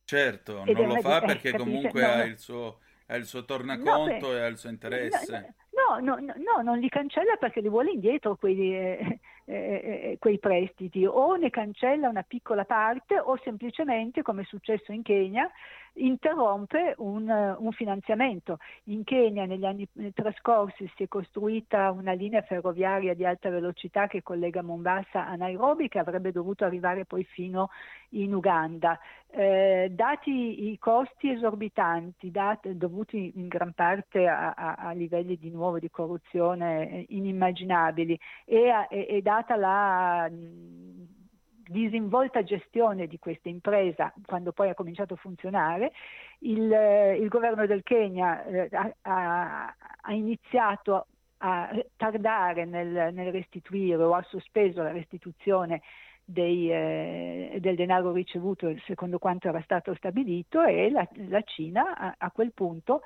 Certo, non lo fa perché comunque no, ha, il suo, ha, il suo, tornaconto no, e ha il suo interesse. No, no, no, non li cancella perché li vuole indietro quei, eh, eh, eh, quei prestiti, o ne cancella una piccola parte o semplicemente, come è successo in Kenya, interrompe un, un finanziamento. In Kenya negli anni trascorsi si è costruita una linea ferroviaria di alta velocità che collega Mombasa a Nairobi che avrebbe dovuto arrivare poi fino in Uganda. Eh, dati i costi esorbitanti, dati, dovuti in gran parte a, a, a, livelli di nuovo di corruzione inimmaginabili e, a, e data la disinvolta gestione di questa impresa quando poi ha cominciato a funzionare, il, il governo del Kenya eh, ha, ha, iniziato a tardare nel, nel, restituire o ha sospeso la restituzione dei, eh, del denaro ricevuto secondo quanto era stato stabilito e la, la Cina a, a, quel punto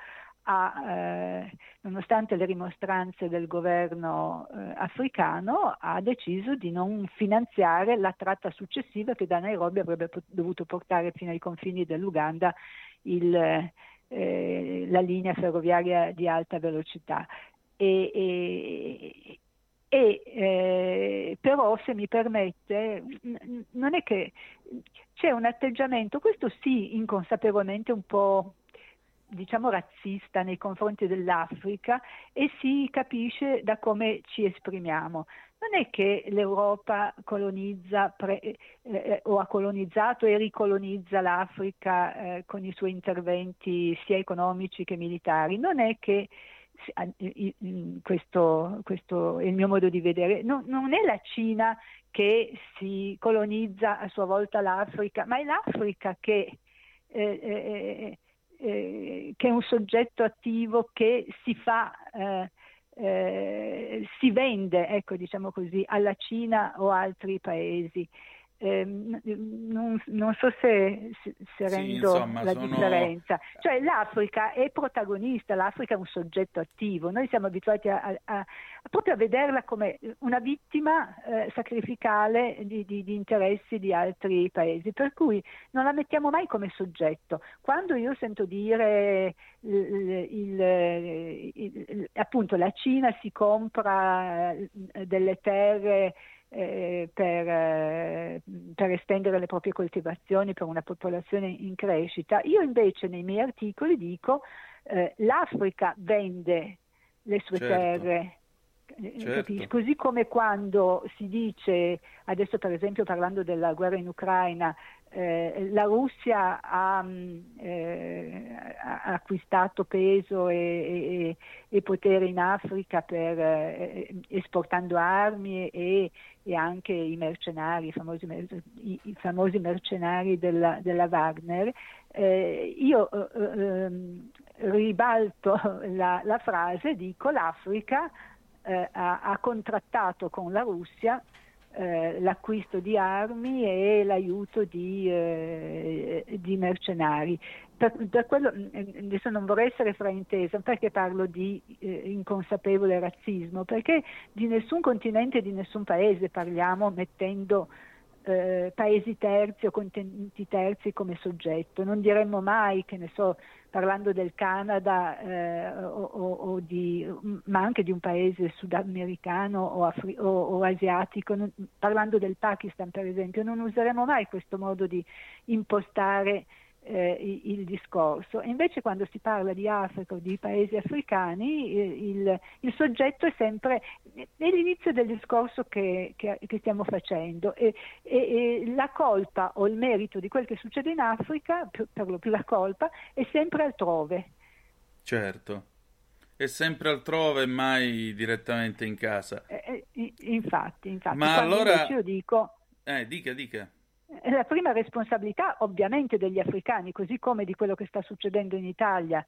ha, eh, nonostante le rimostranze del governo eh, africano, ha deciso di non finanziare la tratta successiva che da Nairobi avrebbe pot- dovuto portare fino ai confini dell'Uganda il, eh, la linea ferroviaria di alta velocità. E, e, e eh, però se mi permette n- non è che c'è un atteggiamento, questo sì inconsapevolmente un po' diciamo razzista nei confronti dell'Africa e si capisce da come ci esprimiamo. Non è che l'Europa colonizza pre, eh, eh o ha colonizzato e ricolonizza l'Africa eh, con i suoi interventi sia economici che militari, non è che questo, questo, è il mio modo di vedere, no, non è la Cina che si colonizza a sua volta l'Africa, ma è l'Africa che eh, eh, che è un soggetto attivo che si fa, eh, eh, si vende, ecco, diciamo così, alla Cina o altri paesi. Eh, non, non, so se, se rendo sì, insomma, la sono... differenza. Cioè l'Africa è protagonista, l'Africa è un soggetto attivo. Noi siamo abituati a, a, a proprio a vederla come una vittima eh, sacrificale di, di, di, interessi di altri paesi, per cui non la mettiamo mai come soggetto. Quando io sento dire il, il, il, appunto la Cina si compra eh, delle terre eh, per, eh, per, estendere le proprie coltivazioni per una popolazione in crescita. Io invece nei miei articoli dico eh, l'Africa vende le sue certo. terre. Eh, certo. Così come quando si dice, adesso per esempio parlando della guerra in Ucraina, eh, la Russia ha, mm, eh, acquistato peso e, e, e, potere in Africa per, eh, esportando armi e, e, anche i mercenari, i famosi, i, i famosi mercenari della, della Wagner. Eh, io eh, ribalto la, la, frase, dico l'Africa ha, ha contrattato con la Russia eh, l'acquisto di armi e l'aiuto di, eh, di mercenari. Per, per, quello, adesso non vorrei essere fraintesa perché parlo di eh, inconsapevole razzismo, perché di nessun continente, di nessun paese parliamo mettendo eh, paesi terzi o continenti terzi come soggetto. Non diremmo mai, che ne so, parlando del Canada, eh, o, o di, ma anche di un paese sudamericano o, afri- o, o asiatico, non, parlando del Pakistan per esempio, non useremo mai questo modo di impostare eh, il discorso. Invece quando si parla di Africa o di paesi africani, eh, il, il, soggetto è sempre nell'inizio del discorso che, che, che stiamo facendo e, e, e, la colpa o il merito di quel che succede in Africa, per, per lo più la colpa, è sempre altrove. Certo. È sempre altrove e mai direttamente in casa. Eh, eh infatti, infatti. Ma allora... io dico... Eh, dica, dica la prima responsabilità ovviamente degli africani, così come di quello che sta succedendo in Italia.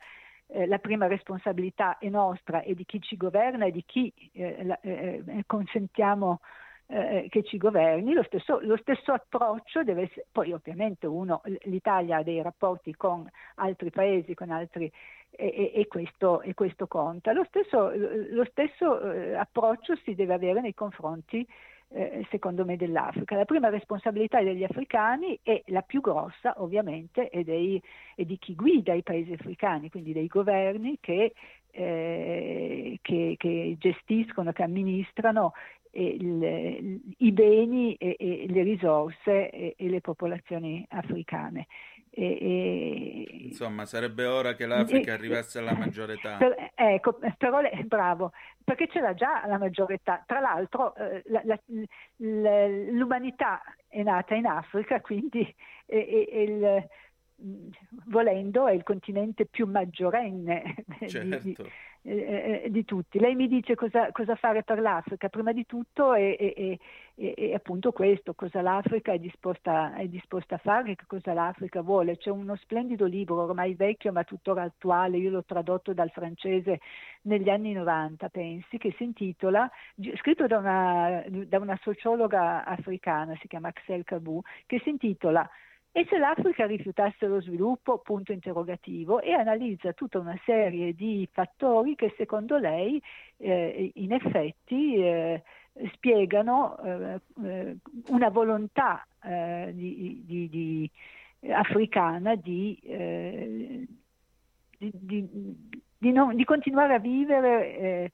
Eh, la prima responsabilità è nostra e di chi ci governa e di chi eh, la, eh, eh consentiamo eh, che ci governi. Lo stesso, lo stesso, approccio deve essere, poi ovviamente uno, l'Italia ha dei rapporti con altri paesi, con altri, e, e, questo, e questo, conta. Lo stesso, lo stesso eh, approccio si deve avere nei confronti eh, secondo me dell'Africa. La prima responsabilità degli africani è la più grossa ovviamente è, dei, è di chi guida i paesi africani, quindi dei governi che, eh, che, che gestiscono, che amministrano il, i beni e, e, le risorse e, e, le popolazioni africane. E, e, Insomma, sarebbe ora che l'Africa e- arrivasse alla maggiore età. per- ecco, però le- bravo, perché ce l'ha già la maggiore età. Tra l'altro eh, la- la- l'umanità è nata in Africa, quindi il- volendo è il continente più maggiorenne di- di, Certo. eh, eh, di tutti. Lei mi dice cosa, cosa fare per l'Africa, prima di tutto è, è- è- è- appunto questo, cosa l'Africa è disposta, è disposta a fare, che cosa l'Africa vuole. C'è uno splendido libro, ormai vecchio ma tuttora attuale, io l'ho tradotto dal francese negli anni 90, pensi, che si intitola, scritto da una, da una sociologa africana, si chiama Axel Kabou, che si intitola e se l'Africa rifiutasse lo sviluppo, punto interrogativo, e analizza tutta una serie di fattori che secondo lei eh, in effetti eh, spiegano eh, eh, una volontà eh, di, di- di- africana di, eh, di- di- non- di continuare a vivere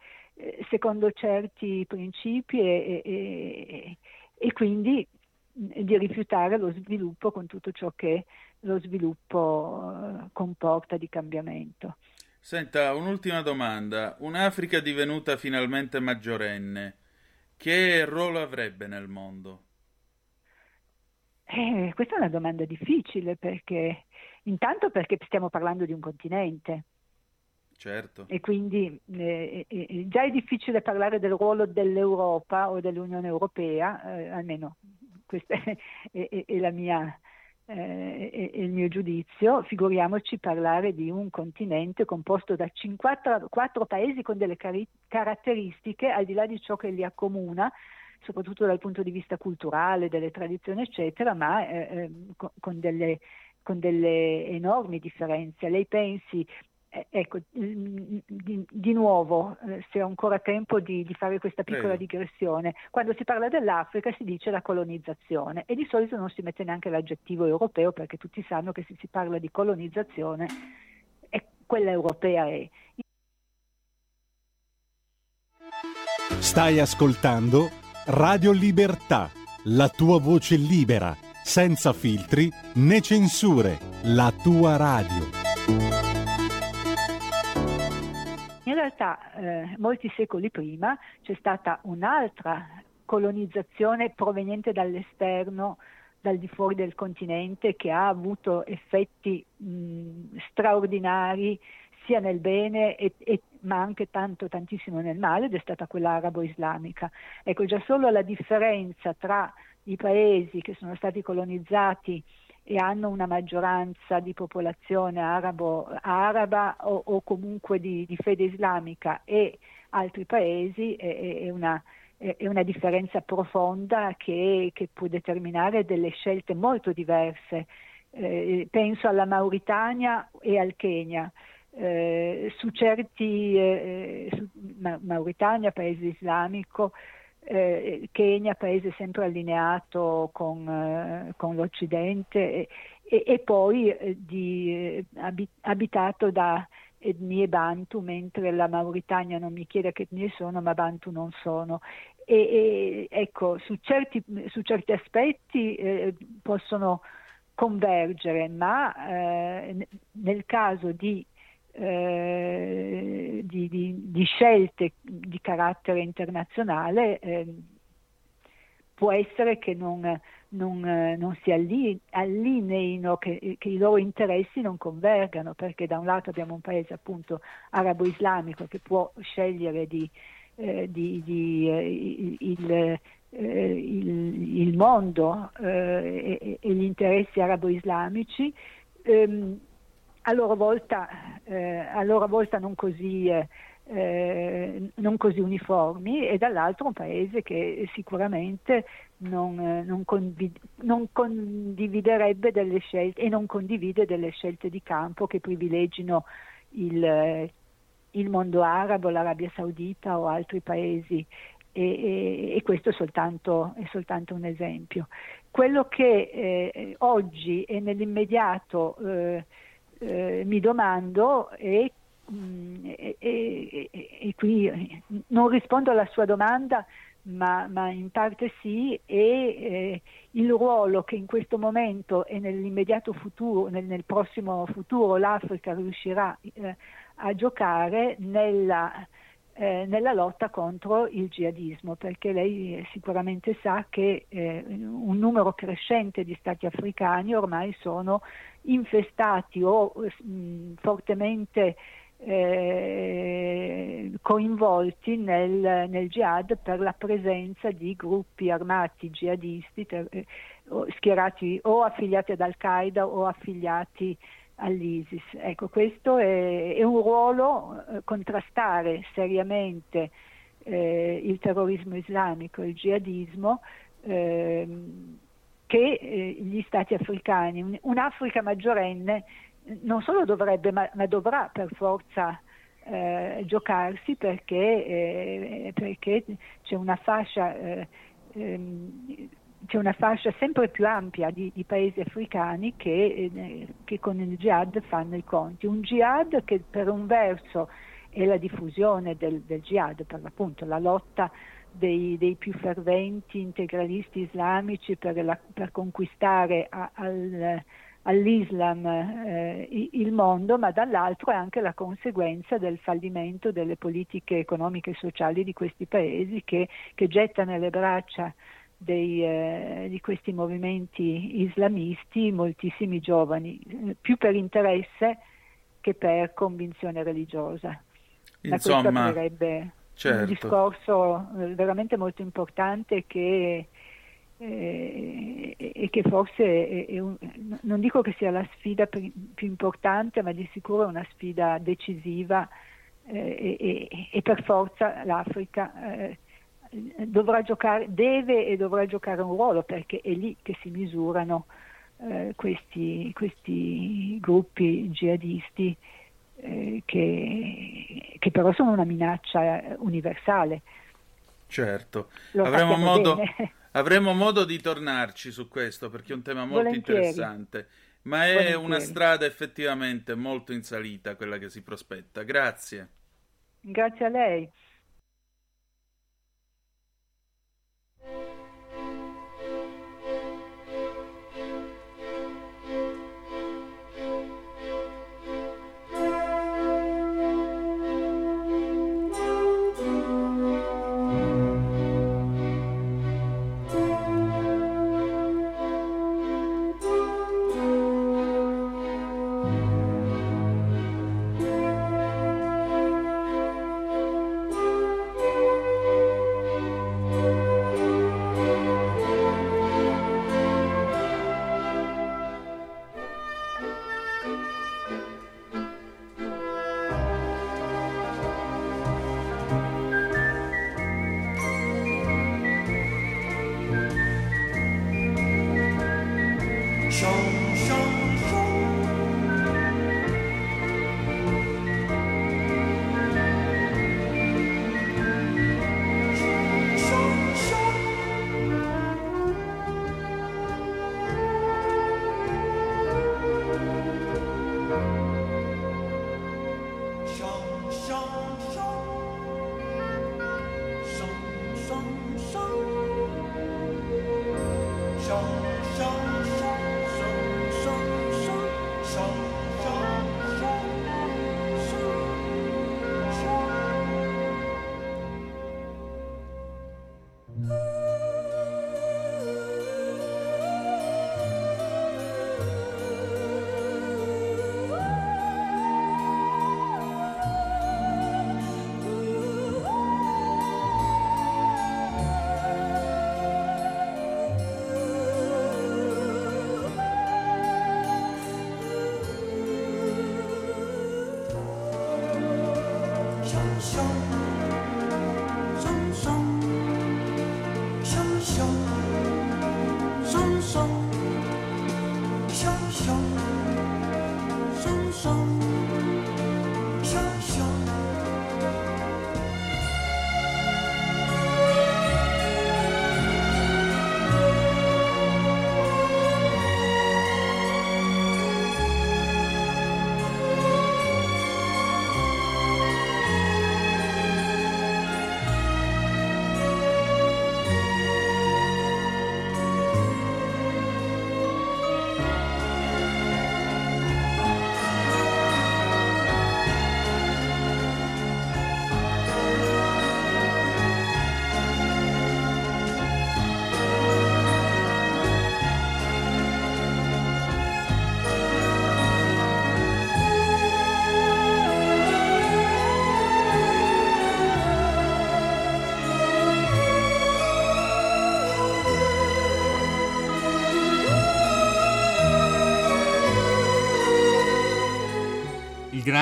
secondo certi principi e, e- e- quindi di rifiutare lo sviluppo con tutto ciò che lo sviluppo eh, comporta di cambiamento. Senta, un'ultima domanda. Un'Africa divenuta finalmente maggiorenne, che ruolo avrebbe nel mondo? Eh, questa è una domanda difficile perché intanto perché stiamo parlando di un continente Certo. e quindi eh, eh, eh, già è difficile parlare del ruolo dell'Europa o dell'Unione Europea, eh, almeno questo è, è- è- mia, eh, è- il mio giudizio, figuriamoci parlare di un continente composto da 54 paesi con delle cari- caratteristiche, al di là di ciò che li accomuna, soprattutto dal punto di vista culturale, delle tradizioni, eccetera, ma eh, eh, con, con delle, con delle enormi differenze. Lei pensi Ecco, mm, di, di nuovo, eh, se ho ancora tempo di, di fare questa piccola Prego. digressione, quando si parla dell'Africa si dice la colonizzazione e di solito non si mette neanche l'aggettivo europeo perché tutti sanno che se si parla di colonizzazione è quella europea è. Stai ascoltando Radio Libertà, la tua voce libera, senza filtri né censure, la tua radio. Realtà, eh, molti secoli prima c'è stata un'altra colonizzazione proveniente dall'esterno, dal di fuori del continente, che ha avuto effetti mh, straordinari sia nel bene e- e- ma anche tanto tantissimo nel male ed è stata quella arabo-islamica. Ecco, già solo la differenza tra i paesi che sono stati colonizzati e hanno una maggioranza di popolazione arabo, araba o, o comunque di, di fede islamica e altri paesi è, è- una, è- una differenza profonda che, che può determinare delle scelte molto diverse. Eh, penso alla Mauritania e al Kenya. Eh, su certi eh, su Ma- Mauritania, paese islamico, eh, Kenya, paese sempre allineato con, eh, con l'Occidente e, e- poi eh, di, eh, abi- abitato da etnie Bantu, mentre la Mauritania non mi chiede che etnie sono, ma Bantu non sono. E, e, ecco, su certi, su certi aspetti eh, possono convergere, ma eh, nel caso di eh, di, di- di scelte di carattere internazionale ehm, può essere che non, non, eh, non si alli- allineino, che, che i loro interessi non convergano, perché da un lato abbiamo un paese appunto arabo-islamico che può scegliere di, eh, di- di, eh, il, eh, il- il mondo eh, e, e gli interessi arabo-islamici, ehm, a loro volta, eh, a loro volta non, così, eh, eh, non così uniformi e dall'altro un paese che sicuramente non, eh, non condiv- non condividerebbe delle scelte e non condivide delle scelte di campo che privilegino il, il mondo arabo, l'Arabia Saudita o altri paesi e, e- e questo è soltanto, è soltanto un esempio. Quello che eh, oggi e nell'immediato eh, eh, mi domando e, mh, e- e- e- e qui non rispondo alla sua domanda ma, ma in parte sì, e eh, il ruolo che in questo momento e nell'immediato futuro, nel, nel prossimo futuro l'Africa riuscirà eh, a giocare nella, eh, nella, lotta contro il jihadismo, perché lei sicuramente sa che eh, un numero crescente di stati africani ormai sono infestati o mh, fortemente eh, coinvolti nel, nel, jihad per la presenza di gruppi armati jihadisti ter, eh, schierati o affiliati ad Al-Qaeda o affiliati all'ISIS. Ecco, questo è, è un ruolo eh, contrastare seriamente eh, il terrorismo islamico, il jihadismo, ehm, che eh, gli stati africani, un'Africa maggiorenne non solo dovrebbe, ma, ma dovrà per forza eh, giocarsi perché, eh, perché, c'è una fascia. Eh, ehm, c'è una fascia sempre più ampia di, di paesi africani che, eh, che, con il jihad fanno i conti. Un jihad che per un verso è la diffusione del, del jihad, per l'appunto la lotta dei, dei, più ferventi integralisti islamici per, la, per conquistare a, al, all'Islam eh, il mondo, ma dall'altro è anche la conseguenza del fallimento delle politiche economiche e sociali di questi paesi che, che getta nelle braccia dei, eh, di questi movimenti islamisti moltissimi giovani, eh, più per interesse che per convinzione religiosa. Insomma, Ma questo certo. un discorso eh, veramente molto importante che eh, e che forse è, è un, non dico che sia la sfida più, più importante, ma di sicuro è una sfida decisiva eh, e, e, per forza l'Africa eh, dovrà giocare, deve e dovrà giocare un ruolo perché è lì che si misurano eh, questi, questi, gruppi jihadisti eh, che, che però sono una minaccia universale. Certo, avremo modo, Avremo modo di tornarci su questo perché è un tema molto Volentieri. interessante, ma è Volentieri. una strada effettivamente molto in salita quella che si prospetta. Grazie. Grazie a lei.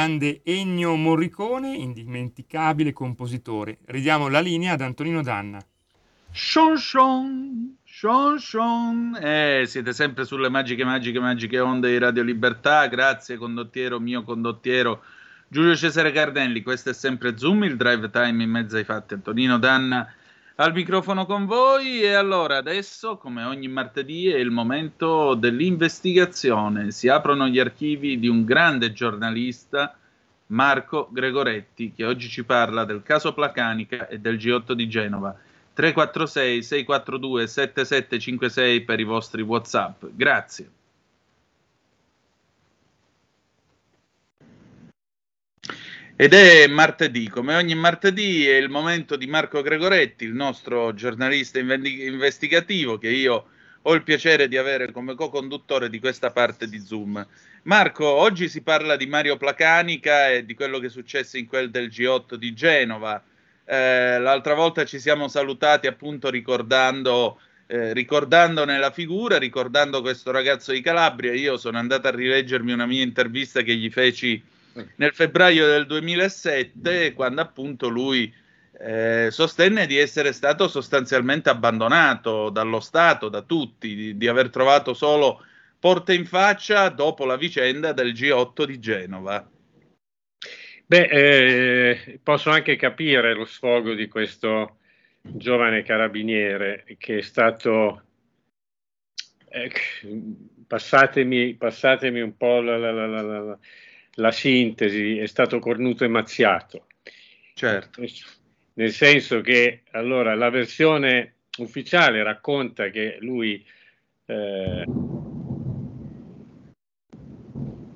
Grande Ennio Morricone, indimenticabile compositore. Ridiamo la linea ad Antonino Danna. Sean Sean. Eh, siete sempre sulle magiche, magiche, magiche onde di Radio Libertà. Grazie, condottiero, mio condottiero Giulio Cesare Cardelli. Questo è sempre Zoom, il drive time in mezzo ai fatti. Antonino Danna al microfono con voi. E allora, adesso, come ogni martedì, è il momento dell'investigazione. Si aprono gli archivi di un grande giornalista. Marco Gregoretti, che oggi ci parla del caso Placanica e del G8 di Genova. 346 642 7756 per i vostri WhatsApp. Grazie. Ed è martedì, come ogni martedì è il momento di Marco Gregoretti, il nostro giornalista investigativo che io ho il piacere di avere come co-conduttore di questa parte di Zoom. Marco, oggi si parla di Mario Placanica e di quello che è successo in quel del G8 di Genova. Eh, l'altra volta ci siamo salutati appunto ricordando, eh, ricordandone la figura, ricordando questo ragazzo di Calabria. Io sono andato a rileggermi una mia intervista che gli feci nel febbraio del 2007, quando appunto lui eh, sostenne di essere stato sostanzialmente abbandonato dallo Stato, da tutti, di, di aver trovato solo porte in faccia dopo la vicenda del G8 di Genova. Beh, eh, posso anche capire lo sfogo di questo giovane carabiniere che è stato, eh, passatemi, passatemi, un po' la, la, la, la, sintesi, è stato cornuto e mazziato. Certo. Nel senso che allora la versione ufficiale racconta che lui eh,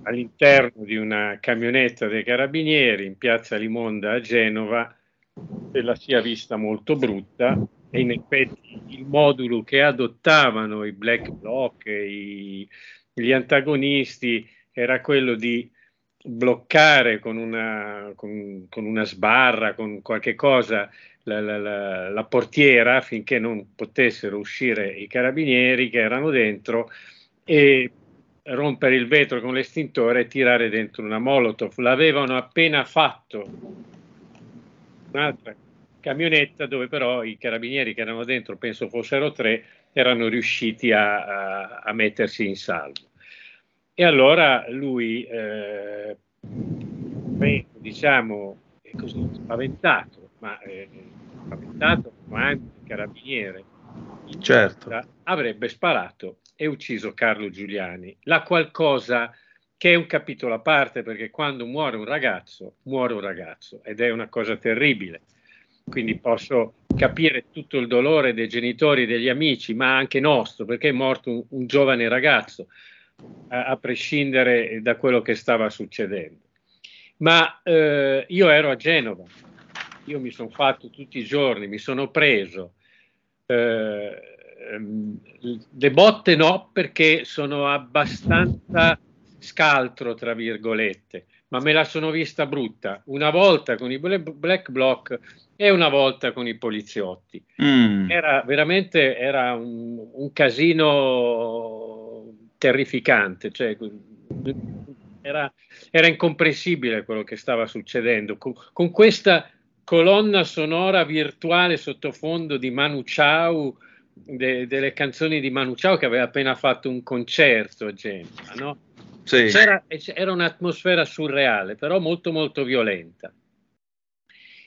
all'interno di una camionetta dei carabinieri in piazza Limonda a Genova e la sia vista molto brutta e in effetti il modulo che adottavano i black bloc, i, gli antagonisti, era quello di bloccare con una, con, con una sbarra, con qualche cosa, la, la, la, portiera affinché non potessero uscire i carabinieri che erano dentro e rompere il vetro con l'estintore e tirare dentro una Molotov. L'avevano appena fatto un'altra camionetta dove però i carabinieri che erano dentro, penso fossero tre, erano riusciti a, a, a mettersi in salvo. E allora lui, eh, diciamo, è così spaventato, ma eh, spaventato come anche il carabiniere, certo. avrebbe sparato e ucciso Carlo Giuliani. La qualcosa che è un capitolo a parte perché quando muore un ragazzo, muore un ragazzo ed è una cosa terribile. Quindi posso capire tutto il dolore dei genitori, degli amici, ma anche nostro, perché è morto un, un giovane ragazzo, a, a, prescindere da quello che stava succedendo. Ma eh, io ero a Genova, io mi sono fatto tutti i giorni, mi sono preso. Eh, Ehm, le botte no perché sono abbastanza scaltro tra virgolette ma me la sono vista brutta una volta con i black bloc e una volta con i poliziotti mm. era veramente era un, un casino terrificante cioè, era, era, incomprensibile quello che stava succedendo con, con questa colonna sonora virtuale sottofondo di Manu Chao de, delle canzoni di Manu Chao che aveva appena fatto un concerto a Genova, no? Sì. C'era, era un'atmosfera surreale, però molto molto violenta.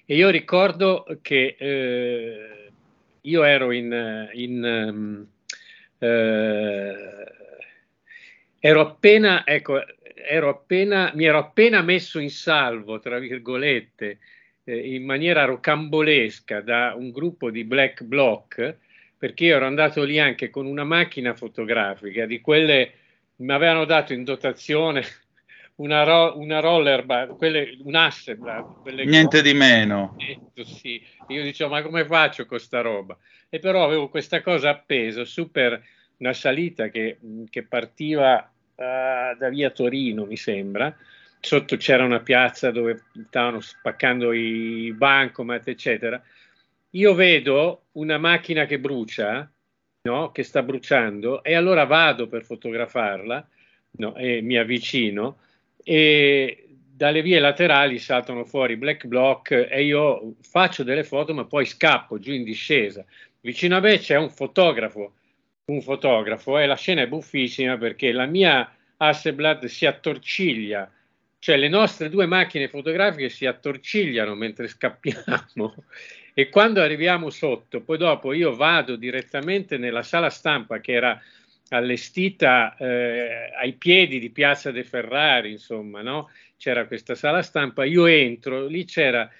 E io ricordo che eh, io ero in, in um, eh, ero appena, ecco, ero appena, mi ero appena messo in salvo, tra virgolette, eh, in maniera rocambolesca da un gruppo di black bloc perché io ero andato lì anche con una macchina fotografica di quelle mi avevano dato in dotazione una, ro- una roller bar, quelle, un Hasselblad. Niente di meno. Sì. Io dicevo, ma come faccio con sta roba? E però avevo questa cosa appesa su per una salita che, che partiva uh, da via Torino, mi sembra. Sotto c'era una piazza dove stavano spaccando i bancomat, eccetera io vedo una macchina che brucia, no? che sta bruciando, e allora vado per fotografarla no? e mi avvicino e dalle vie laterali saltano fuori black block e io faccio delle foto ma poi scappo giù in discesa. Vicino a me c'è un fotografo, un fotografo e la scena è buffissima perché la mia Hasselblad si attorciglia, cioè le nostre due macchine fotografiche si attorcigliano mentre scappiamo e quando arriviamo sotto, poi dopo io vado direttamente nella sala stampa che era allestita eh, ai piedi di Piazza De Ferrari, insomma, no? c'era questa sala stampa, io entro, lì c'era, eh,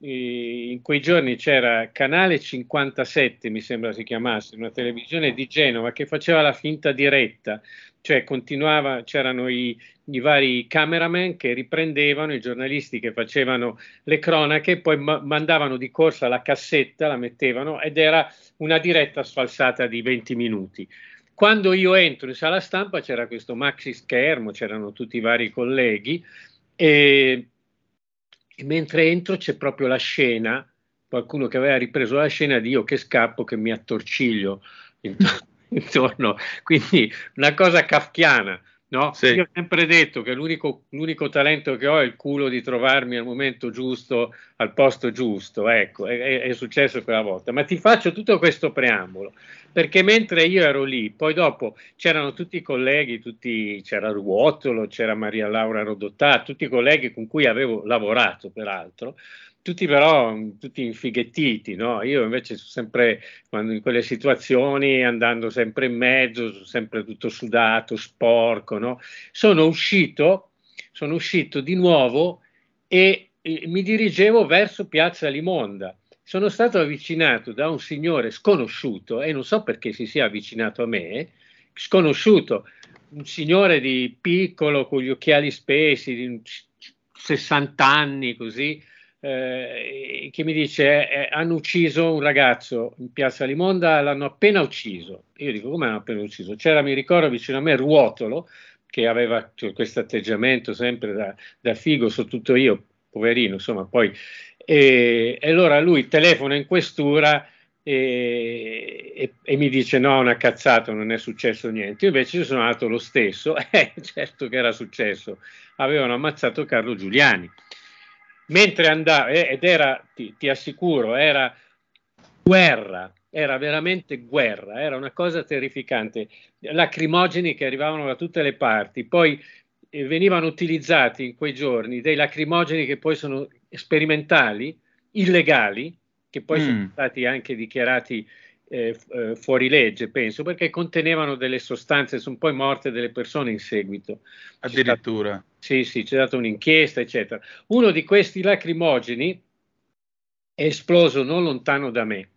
in quei giorni c'era Canale 57, mi sembra si chiamasse, una televisione di Genova che faceva la finta diretta, cioè continuava, c'erano i, i vari cameraman che riprendevano, i giornalisti che facevano le cronache, poi ma- mandavano di corsa la cassetta, la mettevano ed era una diretta sfalsata di 20 minuti. Quando io entro in sala stampa c'era questo maxi schermo, c'erano tutti i vari colleghi e, e mentre entro c'è proprio la scena, qualcuno che aveva ripreso la scena di io che scappo, che mi attorciglio intorno, quindi una cosa kafkiana. No? Sì. Io ho sempre detto che l'unico, l'unico, talento che ho è il culo di trovarmi al momento giusto, al posto giusto. Ecco, è, è, successo quella volta. Ma ti faccio tutto questo preambolo perché mentre io ero lì, poi dopo c'erano tutti i colleghi, tutti, c'era Ruotolo, c'era Maria Laura Rodottà, tutti i colleghi con cui avevo lavorato peraltro, tutti però tutti infighettiti, no? Io invece sono sempre, quando in quelle situazioni, andando sempre in mezzo, sempre tutto sudato, sporco, no? Sono uscito, sono uscito di nuovo e, e mi dirigevo verso Piazza Limonda sono stato avvicinato da un signore sconosciuto e non so perché si sia avvicinato a me, sconosciuto, un signore di piccolo con gli occhiali spessi, di 60 anni così, eh, che mi dice eh, hanno ucciso un ragazzo in piazza Limonda, l'hanno appena ucciso. Io dico come hanno appena ucciso? C'era, mi ricordo, vicino a me Ruotolo, che aveva cioè, questo atteggiamento sempre da, da figo, so tutto io, poverino, insomma, poi e, e allora lui telefona in questura e, e, e, mi dice no, una cazzata, non è successo niente. Io invece sono andato lo stesso, eh, certo che era successo, avevano ammazzato Carlo Giuliani. Mentre andava, eh, ed era, ti, ti, assicuro, era guerra, era veramente guerra, era una cosa terrificante. Lacrimogeni che arrivavano da tutte le parti, poi eh, venivano utilizzati in quei giorni dei lacrimogeni che poi sono sperimentali, illegali, che poi mm. sono stati anche dichiarati eh, eh, fuori legge, penso, perché contenevano delle sostanze, sono poi morte delle persone in seguito. Addirittura. Sì, sì, c'è stata un'inchiesta, eccetera. Uno di questi lacrimogeni è esploso non lontano da me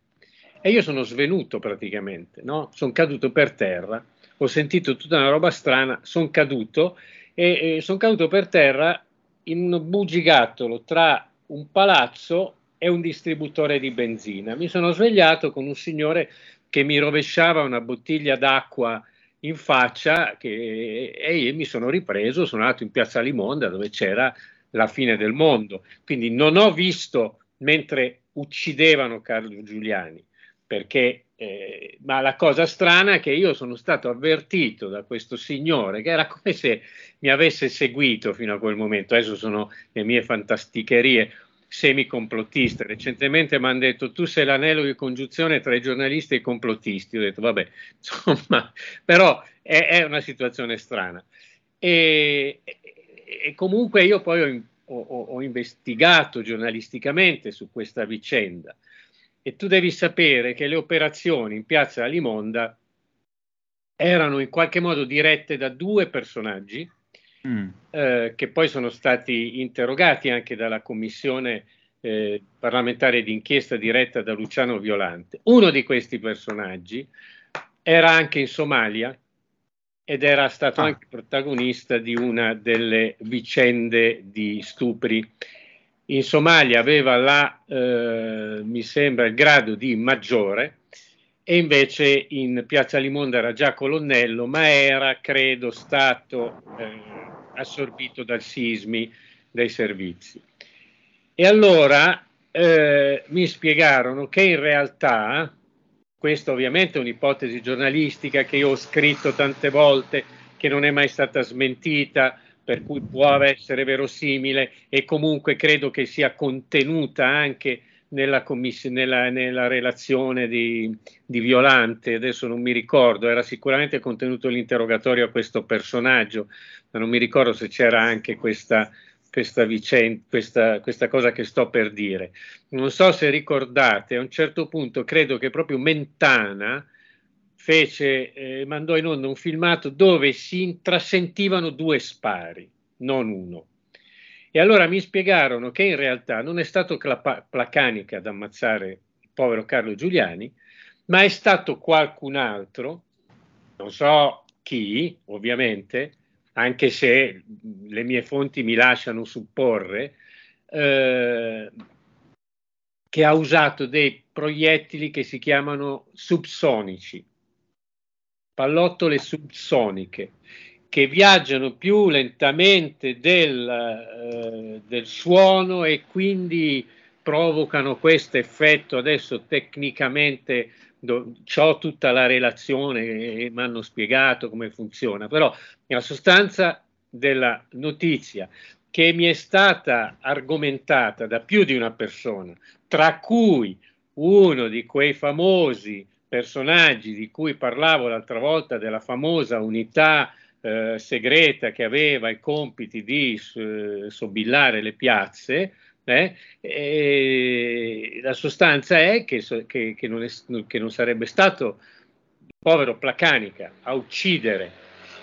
e io sono svenuto praticamente, no? Sono caduto per terra, ho sentito tutta una roba strana, sono caduto e, e sono caduto per terra in un bugigattolo tra un palazzo e un distributore di benzina. Mi sono svegliato con un signore che mi rovesciava una bottiglia d'acqua in faccia che, e io mi sono ripreso, sono andato in piazza Limonda dove c'era la fine del mondo. Quindi non ho visto mentre uccidevano Carlo Giuliani, perché eh, ma la cosa strana è che io sono stato avvertito da questo signore che era come se mi avesse seguito fino a quel momento. Adesso sono le mie fantasticherie semi-complottiste. Recentemente mi hanno detto tu sei l'anello di congiunzione tra i giornalisti e i complottisti. Ho detto vabbè, insomma, però è, è una situazione strana. E, e, comunque io poi ho, ho, ho investigato giornalisticamente su questa vicenda e tu devi sapere che le operazioni in piazza Limonda erano in qualche modo dirette da due personaggi mm. eh, che poi sono stati interrogati anche dalla commissione eh, parlamentare d'inchiesta diretta da Luciano Violante. Uno di questi personaggi era anche in Somalia ed era stato ah. anche protagonista di una delle vicende di stupri in Somalia aveva la, eh, mi sembra, il grado di maggiore e invece in Piazza Limonda era già colonnello, ma era, credo, stato eh, assorbito dal sismi dei servizi. E allora eh, mi spiegarono che in realtà, questa ovviamente è un'ipotesi giornalistica che io ho scritto tante volte, che non è mai stata smentita, per cui può essere verosimile e comunque credo che sia contenuta anche nella, nella, nella relazione di, di, Violante, adesso non mi ricordo, era sicuramente contenuto l'interrogatorio a questo personaggio, ma non mi ricordo se c'era anche questa, questa, vicenda, questa, questa cosa che sto per dire. Non so se ricordate, a un certo punto credo che proprio Mentana fece, eh, mandò in onda un filmato dove si intrasentivano due spari, non uno. E allora mi spiegarono che in realtà non è stato Placanica ad ammazzare il povero Carlo Giuliani, ma è stato qualcun altro, non so chi, ovviamente, anche se le mie fonti mi lasciano supporre, eh, che ha usato dei proiettili che si chiamano subsonici, pallottole subsoniche, che viaggiano più lentamente del, eh, del suono e quindi provocano questo effetto. Adesso tecnicamente ho tutta la relazione e mi hanno spiegato come funziona, però la sostanza della notizia che mi è stata argomentata da più di una persona, tra cui uno di quei famosi personaggi di cui parlavo l'altra volta, della famosa unità eh, segreta che aveva i compiti di eh, sobillare le piazze, eh, la sostanza è che, che, che, non è che, non sarebbe stato il povero Placanica a uccidere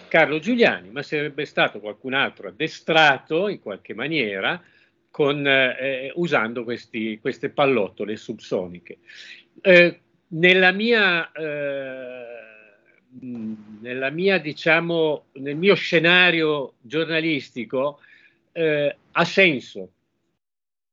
Carlo Giuliani, ma sarebbe stato qualcun altro addestrato in qualche maniera con, eh, usando questi, queste pallottole subsoniche. Eh, nella mia, eh, mia, diciamo, nel mio scenario giornalistico eh, ha senso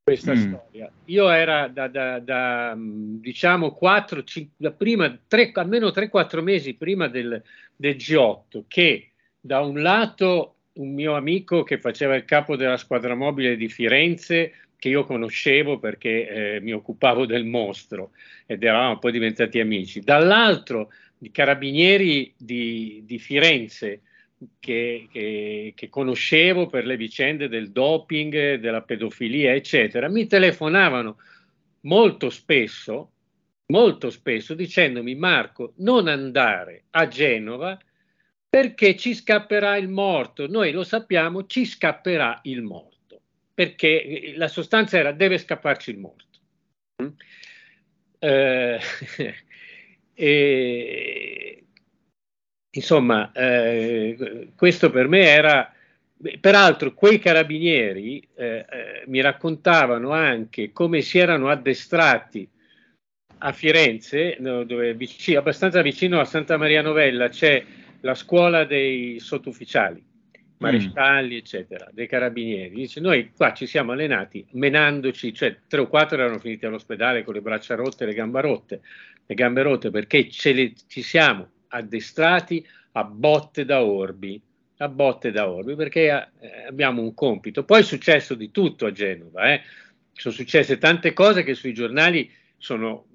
questa mm. storia. Io era da, da, da diciamo 4, 5, prima, 3, almeno 3-4 mesi prima del, del G8 che da un lato un mio amico che faceva il capo della squadra mobile di Firenze che io conoscevo perché eh, mi occupavo del mostro ed eravamo poi diventati amici. Dall'altro, i carabinieri di, di Firenze che, che, che, conoscevo per le vicende del doping, della pedofilia, eccetera, mi telefonavano molto spesso, molto spesso dicendomi Marco, non andare a Genova perché ci scapperà il morto. Noi lo sappiamo, ci scapperà il morto perché la sostanza era deve scapparci il morto. Mm? Eh, e, insomma, eh, questo per me era, peraltro quei carabinieri eh, eh, mi raccontavano anche come si erano addestrati a Firenze, dove vicino, abbastanza vicino a Santa Maria Novella c'è la scuola dei sottufficiali marescialli, mm. eccetera, dei carabinieri. Dice, noi qua ci siamo allenati menandoci, cioè tre o quattro erano finiti all'ospedale con le braccia rotte e le gambe rotte, le gambe rotte perché le, ci siamo addestrati a botte da orbi, a botte da orbi, perché eh, abbiamo un compito. Poi è successo di tutto a Genova, eh. sono successe tante cose che sui giornali sono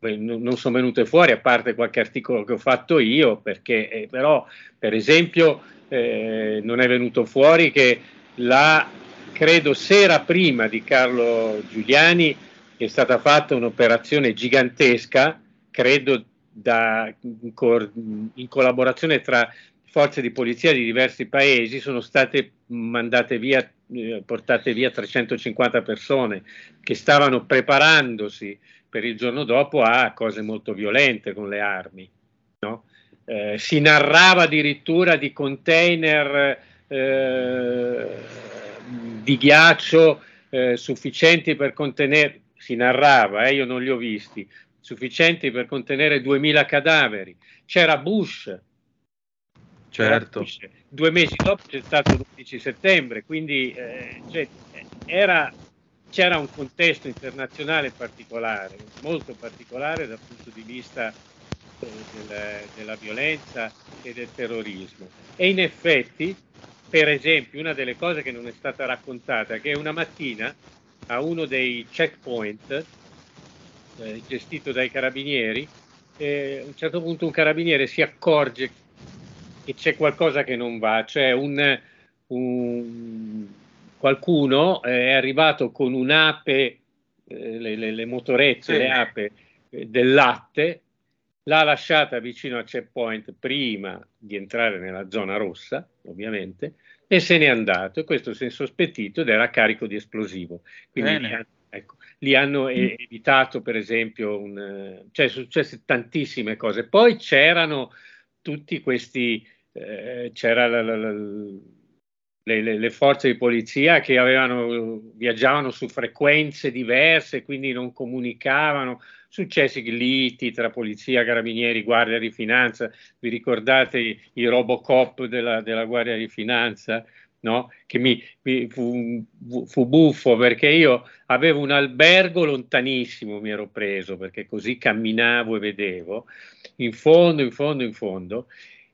non sono venute fuori, a parte qualche articolo che ho fatto io, perché eh, però, per esempio, eh, non è venuto fuori che la, credo, sera prima di Carlo Giuliani è stata fatta un'operazione gigantesca, credo da, in, co- in collaborazione tra forze di polizia di diversi paesi, sono state mandate via, eh, portate via 350 persone che stavano preparandosi per il giorno dopo a cose molto violente con le armi. No? Eh, si narrava addirittura di container eh, di ghiaccio eh, sufficienti per contenere, si narrava, eh, io non li ho visti, sufficienti per contenere 2000 cadaveri. C'era Bush, certo. Bush. due mesi dopo c'è stato l'11 settembre, quindi eh, cioè, era, c'era un contesto internazionale particolare, molto particolare dal punto di vista del, della violenza e del terrorismo. E in effetti, per esempio, una delle cose che non è stata raccontata è che una mattina a uno dei checkpoint eh, gestito dai carabinieri, eh, a un certo punto un carabiniere si accorge che c'è qualcosa che non va, cioè un, un- qualcuno è arrivato con un'ape, eh, le, le- le motorette, Sì. le ape eh, del latte, l'ha lasciata vicino al checkpoint prima di entrare nella zona rossa, ovviamente, e se n'è andato. E questo si è insospettito ed era a carico di esplosivo. Quindi Bene. Li hanno, e- evitato, per esempio, un, eh, cioè sono successe tantissime cose. Poi c'erano tutti questi, eh, c'era la- la- la- le, le- le forze di polizia che avevano, viaggiavano su frequenze diverse, quindi non comunicavano, successi liti tra polizia, carabinieri, guardia di finanza, vi ricordate i, i Robocop della, della guardia di finanza? No? Che mi, mi fu, fu buffo perché io avevo un albergo lontanissimo, mi ero preso perché così camminavo e vedevo in fondo, in fondo, in fondo.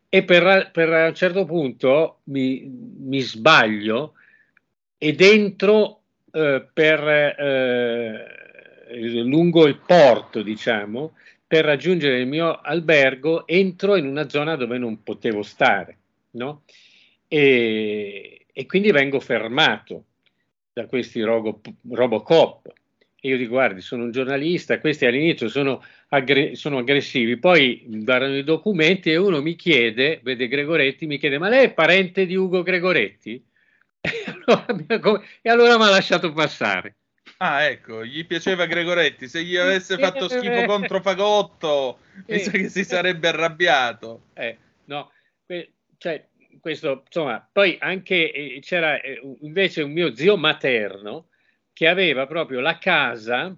E per, per a un certo punto mi, mi sbaglio ed entro eh, per, eh, lungo il porto, diciamo, per raggiungere il mio albergo, entro in una zona dove non potevo stare, no? E, e quindi vengo fermato da questi rogo- Robocop. E io dico, guardi, sono un giornalista, questi all'inizio sono, aggre- sono aggressivi, poi darano i documenti e uno mi chiede, vede Gregoretti, mi chiede, ma lei è parente di Ugo Gregoretti? E allora mi ha com- e allora mi ha lasciato passare. Ah, ecco, gli piaceva Gregoretti. Se gli avesse fatto schifo contro Fagotto, mi sa che si sarebbe arrabbiato. Eh, no, cioè, questo, insomma, poi anche eh, c'era eh, invece un mio zio materno che aveva proprio la casa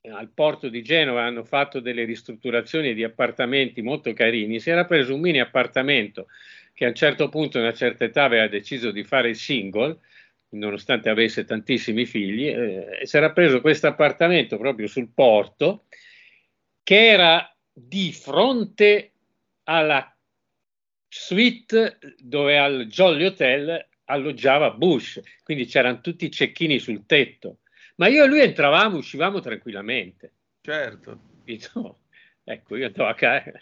eh, al porto di Genova, hanno fatto delle ristrutturazioni di appartamenti molto carini, si era preso un mini appartamento che a un certo punto, a una certa età, aveva deciso di fare il single, nonostante avesse tantissimi figli, eh, e si era preso questo appartamento proprio sul porto, che era di fronte alla suite dove al Jolly Hotel alloggiava Bush, quindi c'erano tutti i cecchini sul tetto. Ma io e lui entravamo, uscivamo tranquillamente. Certo. Capito? Ecco, io andavo a casa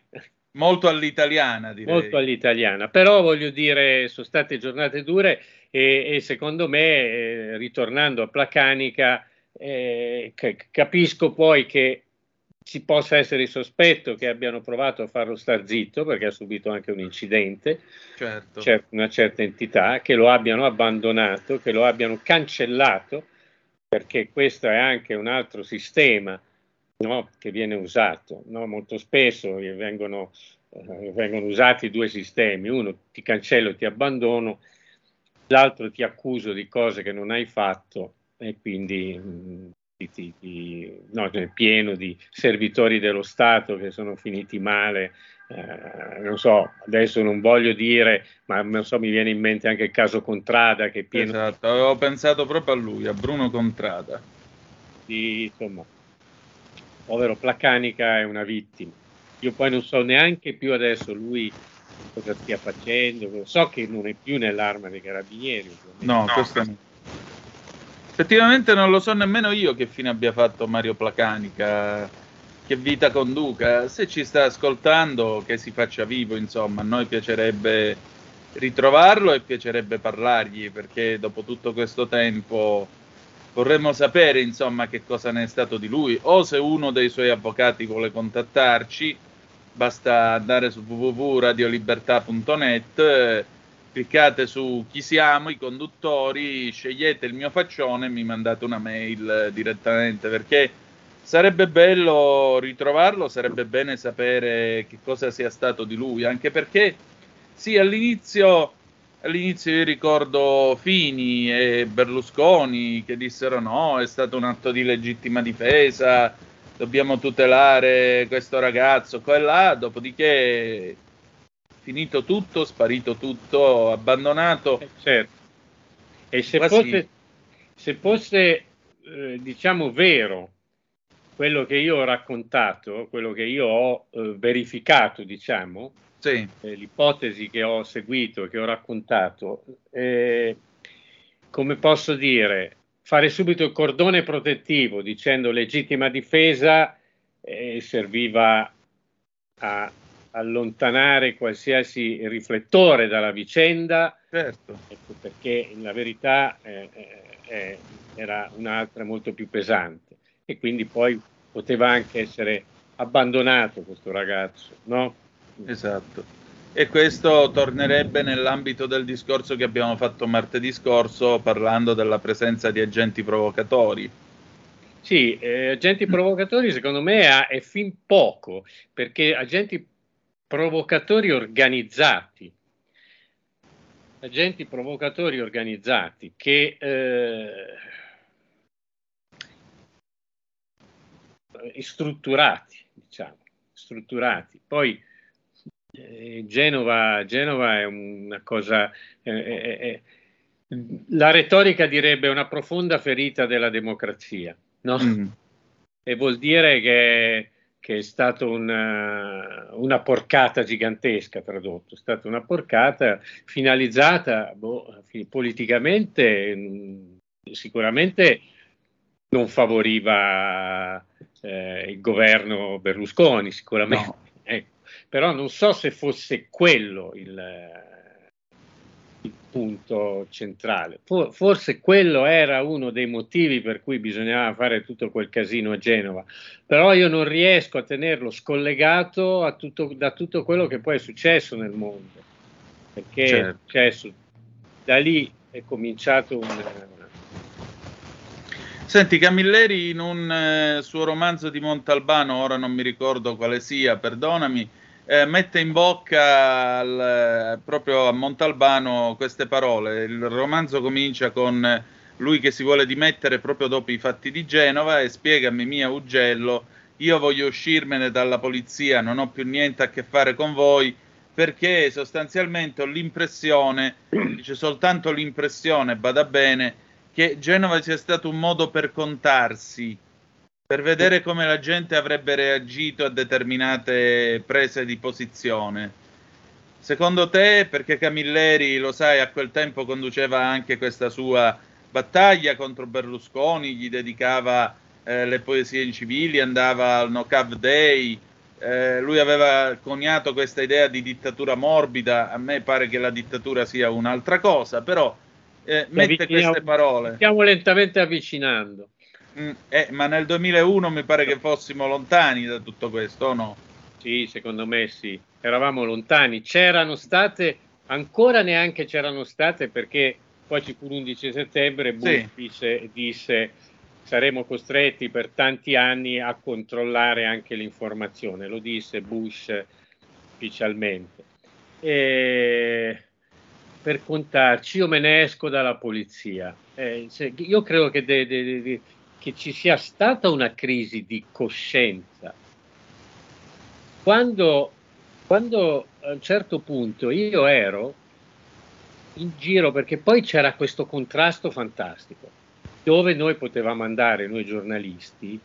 Molto all'italiana, direi. molto all'italiana, però voglio dire, sono state giornate dure e, e secondo me, eh, ritornando a Placanica, eh, ca- capisco poi che ci possa essere il sospetto che abbiano provato a farlo star zitto perché ha subito anche un incidente, Certo. una certa entità, che lo abbiano abbandonato, che lo abbiano cancellato, perché questo è anche un altro sistema no, che viene usato. no? Molto spesso vengono, eh, vengono usati due sistemi, uno ti cancello ti abbandono, l'altro ti accuso di cose che non hai fatto e quindi ti- ti- no, è pieno di servitori dello Stato che sono finiti male. eh, non so, adesso non voglio dire, ma non so, mi viene in mente anche il caso Contrada che è pieno Esatto, avevo pensato proprio a lui, a Bruno Contrada. di, insomma, povero Placanica è una vittima. Io poi non so neanche più adesso lui cosa stia facendo, so che non è più nell'arma dei carabinieri. ovviamente. No, questo no. Effettivamente non lo so nemmeno io che fine abbia fatto Mario Placanica, che vita conduca. Se ci sta ascoltando, che si faccia vivo, insomma, a noi piacerebbe ritrovarlo e piacerebbe parlargli, perché dopo tutto questo tempo vorremmo sapere, insomma, che cosa ne è stato di lui, o se uno dei suoi avvocati vuole contattarci, basta andare su www.radiolibertà.net, cliccate su chi siamo, i conduttori, scegliete il mio faccione e mi mandate una mail eh, direttamente perché sarebbe bello ritrovarlo, sarebbe bene sapere che cosa sia stato di lui, anche perché sì, all'inizio, all'inizio io ricordo Fini e Berlusconi che dissero no, è stato un atto di legittima difesa, dobbiamo tutelare questo ragazzo, qua e là, dopodiché finito tutto, sparito tutto, abbandonato. Eh, certo. E se Quasi- fosse, se fosse eh, diciamo, vero quello che io ho raccontato, quello che io ho eh, verificato, diciamo, Sì, eh, l'ipotesi che ho seguito, che ho raccontato, eh, come posso dire, fare subito il cordone protettivo dicendo legittima difesa eh, serviva a allontanare qualsiasi riflettore dalla vicenda, Certo. ecco, perché la verità eh, eh, eh, era un'altra molto più pesante e quindi poi poteva anche essere abbandonato questo ragazzo, no? Esatto. E questo tornerebbe nell'ambito del discorso che abbiamo fatto martedì scorso parlando della presenza di agenti provocatori. Sì, eh, agenti provocatori secondo me è, è fin poco, perché agenti provocatori organizzati, agenti provocatori organizzati che eh, strutturati, diciamo, strutturati. Poi eh, Genova, Genova è una cosa... eh, eh, eh, la retorica direbbe una profonda ferita della democrazia, no? Mm. E vuol dire che, che è stata una, una porcata gigantesca tradotto, è stata una porcata finalizzata boh, politicamente, mh, sicuramente non favoriva eh, il governo Berlusconi, sicuramente. No. Ecco. Però non so se fosse quello il punto centrale. For- forse quello era uno dei motivi per cui bisognava fare tutto quel casino a Genova, però io non riesco a tenerlo scollegato a tutto- da tutto quello che poi è successo nel mondo, perché Certo. è successo, da lì è cominciato un... Senti, Camilleri in un eh, suo romanzo di Montalbano, ora non mi ricordo quale sia, perdonami, eh, mette in bocca al- proprio a Montalbano queste parole. Il romanzo comincia con lui che si vuole dimettere proprio dopo i fatti di Genova e spiegami mia Ugello, io voglio uscirmene dalla polizia, non ho più niente a che fare con voi perché sostanzialmente ho l'impressione, dice soltanto l'impressione, bada bene, che Genova sia stato un modo per contarsi, per vedere come la gente avrebbe reagito a determinate prese di posizione. Secondo te, perché Camilleri, lo sai, a quel tempo conduceva anche questa sua battaglia contro Berlusconi, gli dedicava eh, le poesie incivili, andava al No Cav Day, eh, lui aveva coniato questa idea di dittatura morbida, a me pare che la dittatura sia un'altra cosa, però eh, mette queste parole. Stiamo lentamente avvicinando. Mm, eh, ma nel 2001 mi pare che fossimo lontani da tutto questo, o no? Sì, secondo me sì, eravamo lontani. C'erano state, ancora neanche c'erano state perché poi ci fu l'11 settembre, Bush Sì. disse, disse saremo costretti per tanti anni a controllare anche l'informazione, lo disse Bush ufficialmente. E per contarci, io me ne esco dalla polizia. Eh, io credo che, de- de- de- che ci sia stata una crisi di coscienza. Quando, quando a un certo punto io ero in giro perché poi c'era questo contrasto fantastico dove noi potevamo andare, noi giornalisti,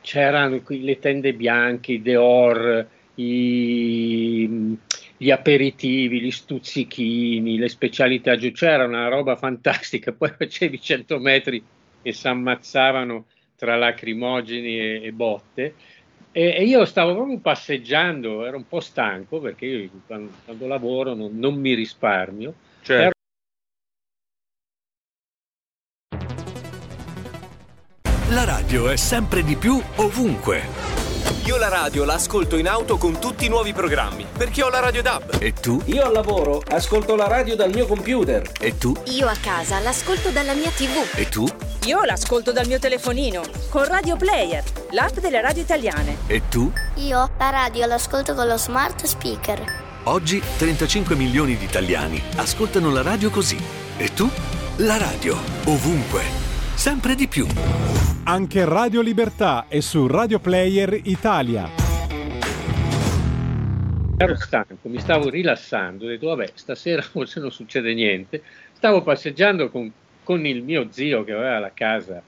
c'erano le tende bianche, i Deor, i- gli aperitivi, gli stuzzichini, le specialità giù, c'era una roba fantastica, poi facevi 100 metri e si ammazzavano tra lacrimogeni e, e botte. E, e io stavo proprio passeggiando, ero un po' stanco perché io quando, quando lavoro non, non mi risparmio. Certo. La radio è sempre di più ovunque. Io la radio la ascolto in auto con tutti i nuovi programmi, perché ho la radio DAB. E tu? Io al lavoro ascolto la radio dal mio computer. E tu? Io a casa l'ascolto dalla mia TV. E tu? Io l'ascolto dal mio telefonino, con Radio Player, l'app delle radio italiane. E tu? Io la radio l'ascolto con lo smart speaker. Oggi 35 milioni di italiani ascoltano la radio così. E tu? La radio, ovunque, sempre di più. Anche Radio Libertà è su Radio Player Italia. Ero stanco, mi stavo rilassando, ho detto vabbè, stasera forse non succede niente. Stavo passeggiando con, con il mio zio che aveva la casa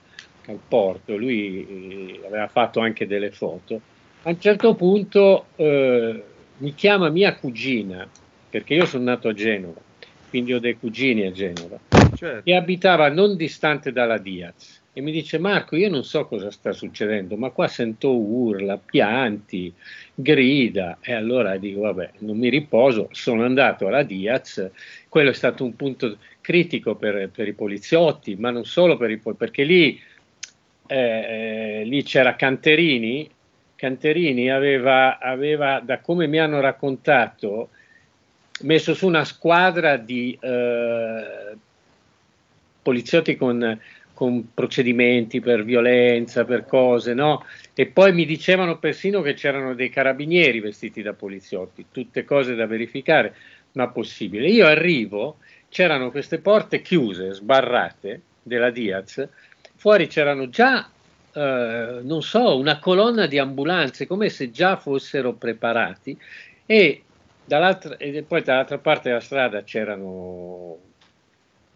al porto, lui eh, aveva fatto anche delle foto. A un certo punto eh, mi chiama mia cugina, perché io sono nato a Genova, quindi ho dei cugini a Genova. Certo. che abitava non distante dalla Diaz e mi dice Marco io non so cosa sta succedendo ma qua sento urla, pianti, grida e allora dico vabbè non mi riposo, sono andato alla Diaz, quello è stato un punto critico per, per i poliziotti ma non solo per i poliziotti perché lì, eh, lì c'era Canterini, Canterini aveva, aveva da come mi hanno raccontato messo su una squadra di eh, poliziotti con, con, procedimenti per violenza, per cose, no? E poi mi dicevano persino che c'erano dei carabinieri vestiti da poliziotti, tutte cose da verificare, ma possibile. Io arrivo, c'erano queste porte chiuse, sbarrate della Diaz, fuori c'erano già Uh, non so, una colonna di ambulanze come se già fossero preparati e, e poi dall'altra parte della strada c'erano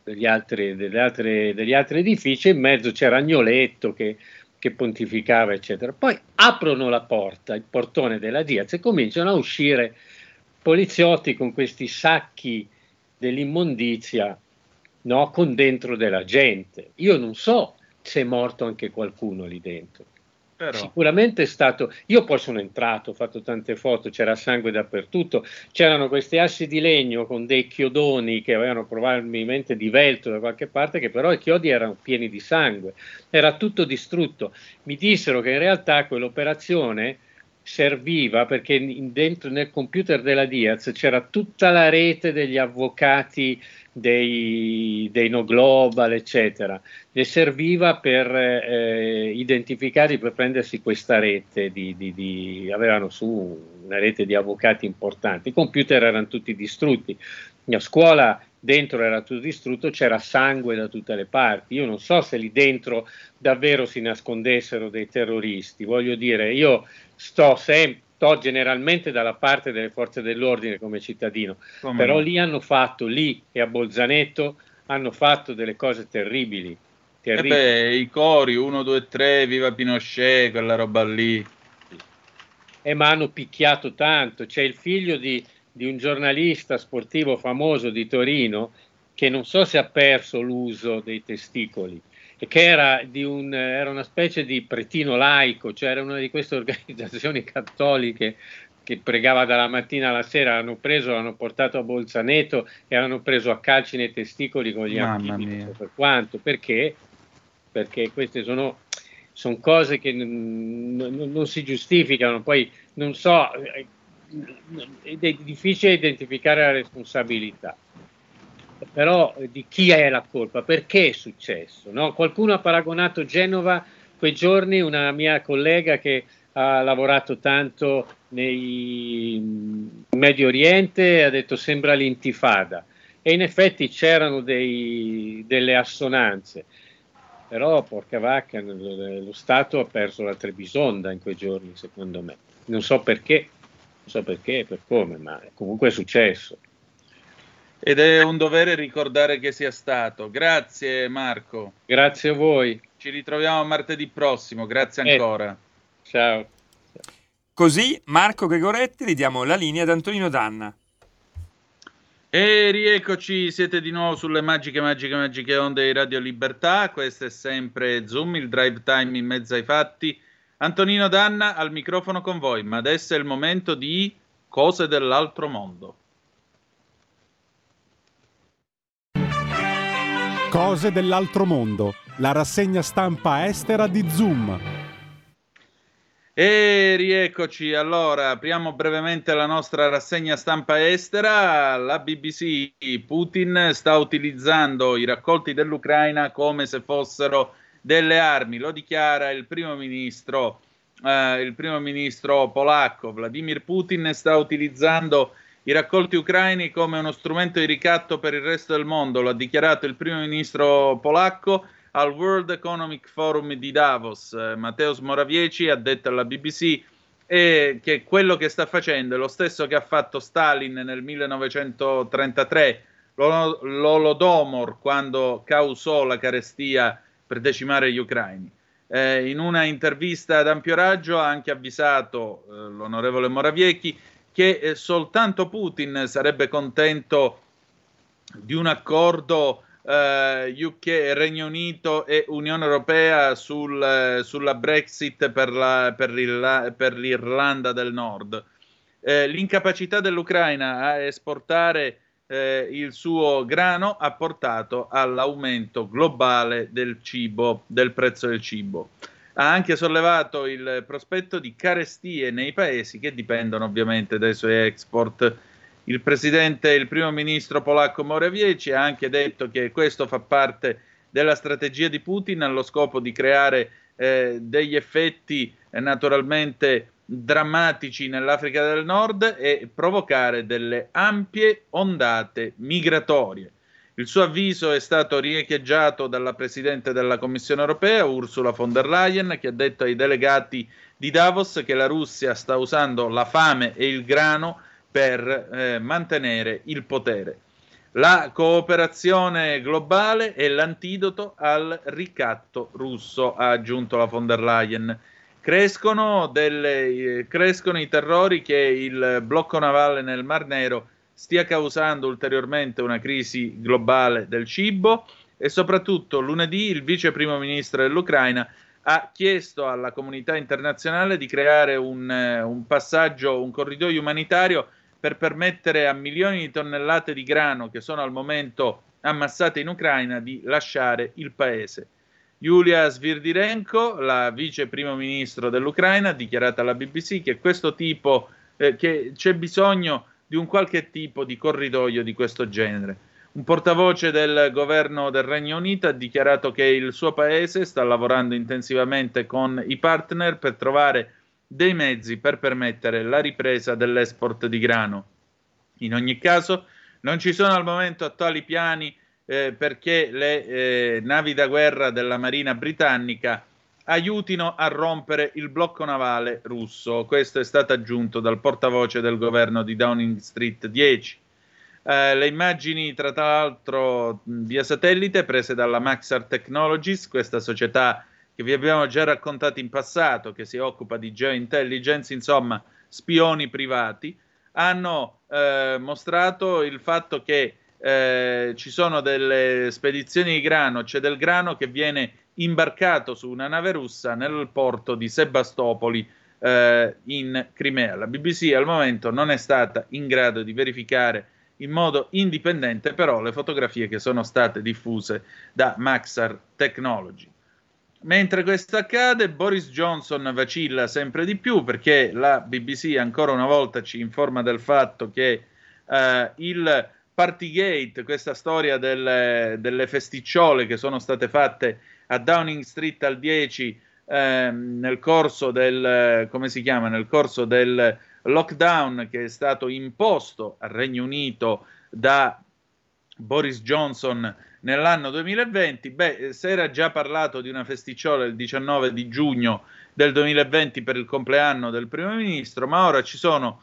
degli altri, altre, degli altri edifici, in mezzo c'era Agnoletto che, che pontificava, eccetera. Poi aprono la porta, il portone della Diaz e cominciano a uscire poliziotti con questi sacchi dell'immondizia no, con dentro della gente. Io non so se è morto anche qualcuno lì dentro. Però. Sicuramente è stato. Io poi sono entrato, ho fatto tante foto, c'era sangue dappertutto. C'erano questi assi di legno con dei chiodoni che avevano probabilmente divelto da qualche parte, che però i chiodi erano pieni di sangue. Era tutto distrutto. Mi dissero che in realtà quell'operazione serviva perché dentro nel computer della Diaz c'era tutta la rete degli avvocati dei, dei no global, eccetera. Le serviva per eh, identificare, per prendersi questa rete, di, di, di, avevano su una rete di avvocati importanti. I computer erano tutti distrutti. A scuola dentro era tutto distrutto, c'era sangue da tutte le parti. Io non so se lì dentro davvero si nascondessero dei terroristi. Voglio dire, io sto sempre sto generalmente dalla parte delle forze dell'ordine come cittadino, come però no? lì hanno fatto, lì e a Bolzaneto, hanno fatto delle cose terribili. terribili. E eh beh, i cori 1, 2, 3, viva Pinochet, quella roba lì. Eh, ma hanno picchiato tanto. C'è il figlio di, di un giornalista sportivo famoso di Torino che non so se ha perso l'uso dei testicoli che era, un, era, una specie di pretino laico, cioè era una di queste organizzazioni cattoliche che pregava dalla mattina alla sera, l'hanno preso, l'hanno portato a Bolzaneto e l'hanno preso a calci nei testicoli con gli archivini, per quanto, perché? Perché queste sono, sono cose che n- n- non si giustificano, poi non so, è difficile identificare la responsabilità. Però eh, di chi è la colpa, perché è successo. No? Qualcuno ha paragonato Genova quei giorni, una mia collega che ha lavorato tanto nei Medio Oriente, ha detto sembra l'intifada e in effetti c'erano dei, delle assonanze, però porca vacca, lo Stato ha perso la Trebisonda in quei giorni secondo me, non so perché, so perché e per come, ma comunque è successo. Ed è un dovere ricordare che sia stato. Grazie Marco. Grazie a voi. Ci ritroviamo martedì prossimo, grazie eh. ancora. Eh. Ciao. Così Marco Gregoretti ridiamo la linea ad Antonino Danna. E rieccoci, siete di nuovo sulle magiche, magiche, magiche onde di Radio Libertà. Questo è sempre Zoom, il drive time in mezzo ai fatti. Antonino Danna al microfono con voi, ma adesso è il momento di cose dell'altro mondo. Cose dell'altro mondo, la rassegna stampa estera di Zoom. E rieccoci, allora apriamo brevemente la nostra rassegna stampa estera. La BBC Putin sta utilizzando i raccolti dell'Ucraina come se fossero delle armi, lo dichiara il primo ministro, eh, il primo ministro polacco. Vladimir Putin sta utilizzando i raccolti ucraini come uno strumento di ricatto per il resto del mondo, lo ha dichiarato il primo ministro polacco al World Economic Forum di Davos. Eh, Mateusz Morawiecki ha detto alla BBC eh, che quello che sta facendo è lo stesso che ha fatto Stalin nel 1933, l'Olodomor, quando causò la carestia per decimare gli ucraini. Eh, in una intervista ad ampio raggio ha anche avvisato eh, l'onorevole Morawiecki che eh, soltanto Putin sarebbe contento di un accordo eh, UK, Regno Unito e Unione Europea sul, eh, sulla Brexit per, la, per, il, per, l'Irlanda del Nord. Eh, l'incapacità dell'Ucraina a esportare eh, il suo grano ha portato all'aumento globale del cibo, del prezzo del cibo. Ha anche sollevato il prospetto di carestie nei paesi che dipendono ovviamente dai suoi export. Il presidente, il primo ministro polacco Morawiecki ha anche detto che questo fa parte della strategia di Putin allo scopo di creare eh, degli effetti eh, naturalmente drammatici nell'Africa del Nord e provocare delle ampie ondate migratorie. Il suo avviso è stato riecheggiato dalla Presidente della Commissione europea, Ursula von der Leyen, che ha detto ai delegati di Davos che la Russia sta usando la fame e il grano per eh, mantenere il potere. La cooperazione globale è l'antidoto al ricatto russo, ha aggiunto la von der Leyen. Crescono, delle, eh, crescono i terrori che il blocco navale nel Mar Nero stia causando ulteriormente una crisi globale del cibo e soprattutto lunedì il vice primo ministro dell'Ucraina ha chiesto alla comunità internazionale di creare un, eh, un passaggio, un corridoio umanitario per permettere a milioni di tonnellate di grano che sono al momento ammassate in Ucraina di lasciare il paese. Yulia Svirdirenko, la vice primo ministro dell'Ucraina, ha dichiarato alla BBC che tipo, eh, che c'è bisogno di un qualche tipo di corridoio di questo genere. Un portavoce del governo del Regno Unito ha dichiarato che il suo paese sta lavorando intensivamente con i partner per trovare dei mezzi per permettere la ripresa dell'export di grano. In ogni caso, non ci sono al momento attuali piani eh, perché le eh, navi da guerra della Marina britannica aiutino a rompere il blocco navale russo. Questo è stato aggiunto dal portavoce del governo di Downing Street 10. Eh, le immagini, tra l'altro, via satellite prese dalla Maxar Technologies, questa società che vi abbiamo già raccontato in passato, che si occupa di geointelligence, insomma, spioni privati, hanno eh, mostrato il fatto che eh, ci sono delle spedizioni di grano, c'è del grano che viene imbarcato su una nave russa nel porto di Sebastopoli eh, in Crimea. La BBC al momento non è stata in grado di verificare in modo indipendente però le fotografie che sono state diffuse da Maxar Technology. Mentre questo accade, Boris Johnson vacilla sempre di più perché la BBC ancora una volta ci informa del fatto che eh, il Partygate, questa storia delle, delle festicciole che sono state fatte a Downing Street al 10 ehm, nel corso del come si chiama nel corso del lockdown che è stato imposto al Regno Unito da Boris Johnson nell'anno 2020, beh, si era già parlato di una festicciola il 19 di giugno del 2020 per il compleanno del primo ministro, ma ora ci sono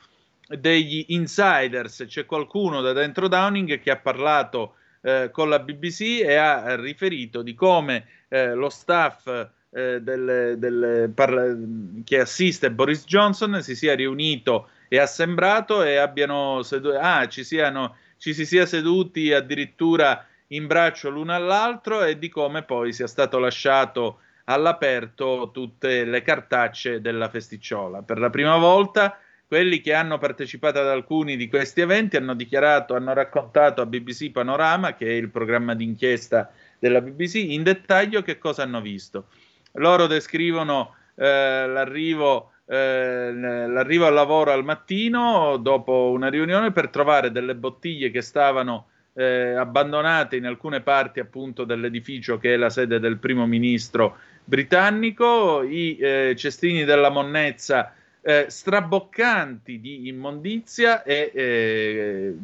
degli insiders, c'è qualcuno da dentro Downing che ha parlato eh, con la BBC e ha riferito di come eh, lo staff eh, del, del, parla- che assiste Boris Johnson si sia riunito e assembrato e abbiano sedu- ah, ci, siano, ci si sia seduti addirittura in braccio l'uno all'altro e di come poi sia stato lasciato all'aperto tutte le cartacce della festicciola. Per la prima volta quelli che hanno partecipato ad alcuni di questi eventi hanno dichiarato, hanno raccontato a BBC Panorama, che è il programma d'inchiesta della BBC, in dettaglio che cosa hanno visto. Loro descrivono eh, l'arrivo, eh, l'arrivo al lavoro al mattino dopo una riunione per trovare delle bottiglie che stavano eh, abbandonate in alcune parti appunto dell'edificio che è la sede del primo ministro britannico, i eh, cestini della monnezza eh, straboccanti di immondizia e eh,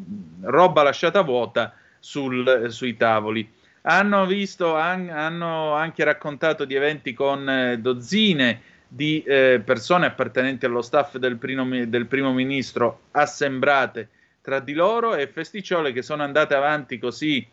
roba lasciata vuota sul, sui tavoli. Hanno, visto, han, hanno anche raccontato di eventi con eh, dozzine di eh, persone appartenenti allo staff del primo, del primo ministro assembrate tra di loro e festicciole che sono andate avanti così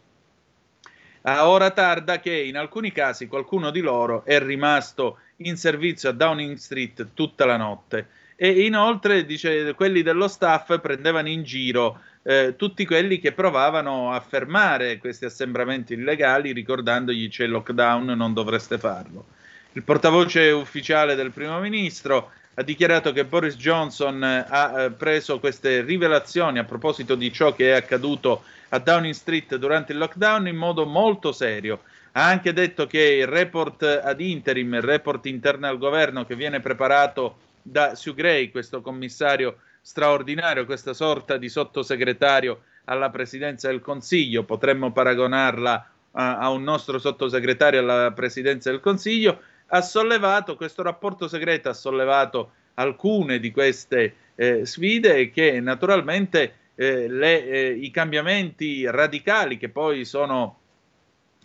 a ora tarda che in alcuni casi qualcuno di loro è rimasto in servizio a Downing Street tutta la notte. E inoltre, dice, quelli dello staff prendevano in giro eh, tutti quelli che provavano a fermare questi assembramenti illegali ricordandogli c'è lockdown, non dovreste farlo. Il portavoce ufficiale del primo ministro ha dichiarato che Boris Johnson ha eh, preso queste rivelazioni a proposito di ciò che è accaduto a Downing Street durante il lockdown in modo molto serio. Ha anche detto che il report ad interim, il report interno al governo che viene preparato da Sue Gray, questo commissario straordinario, questa sorta di sottosegretario alla presidenza del Consiglio, potremmo paragonarla a, a un nostro sottosegretario alla presidenza del Consiglio, ha sollevato, questo rapporto segreto ha sollevato alcune di queste eh, sfide che naturalmente eh, le, eh, i cambiamenti radicali che poi sono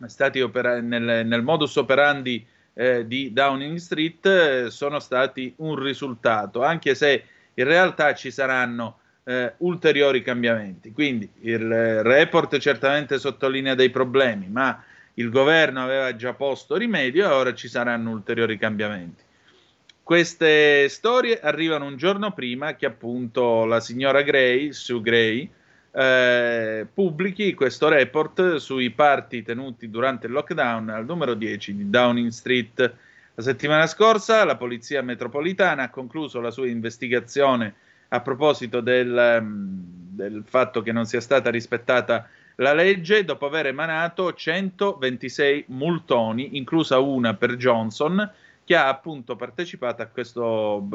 stati opera- nel, nel, modus operandi eh, di Downing Street eh, sono stati un risultato, anche se in realtà ci saranno eh, ulteriori cambiamenti. Quindi il report certamente sottolinea dei problemi, ma il governo aveva già posto rimedio e ora ci saranno ulteriori cambiamenti. Queste storie arrivano un giorno prima che appunto la signora Gray, Sue Gray, eh, pubblichi questo report sui party tenuti durante il lockdown al numero 10 di Downing Street. La settimana scorsa la Polizia Metropolitana ha concluso la sua investigazione a proposito del, mm, del fatto che non sia stata rispettata la legge dopo aver emanato 126 multoni, inclusa una per Johnson, che ha appunto partecipato a questo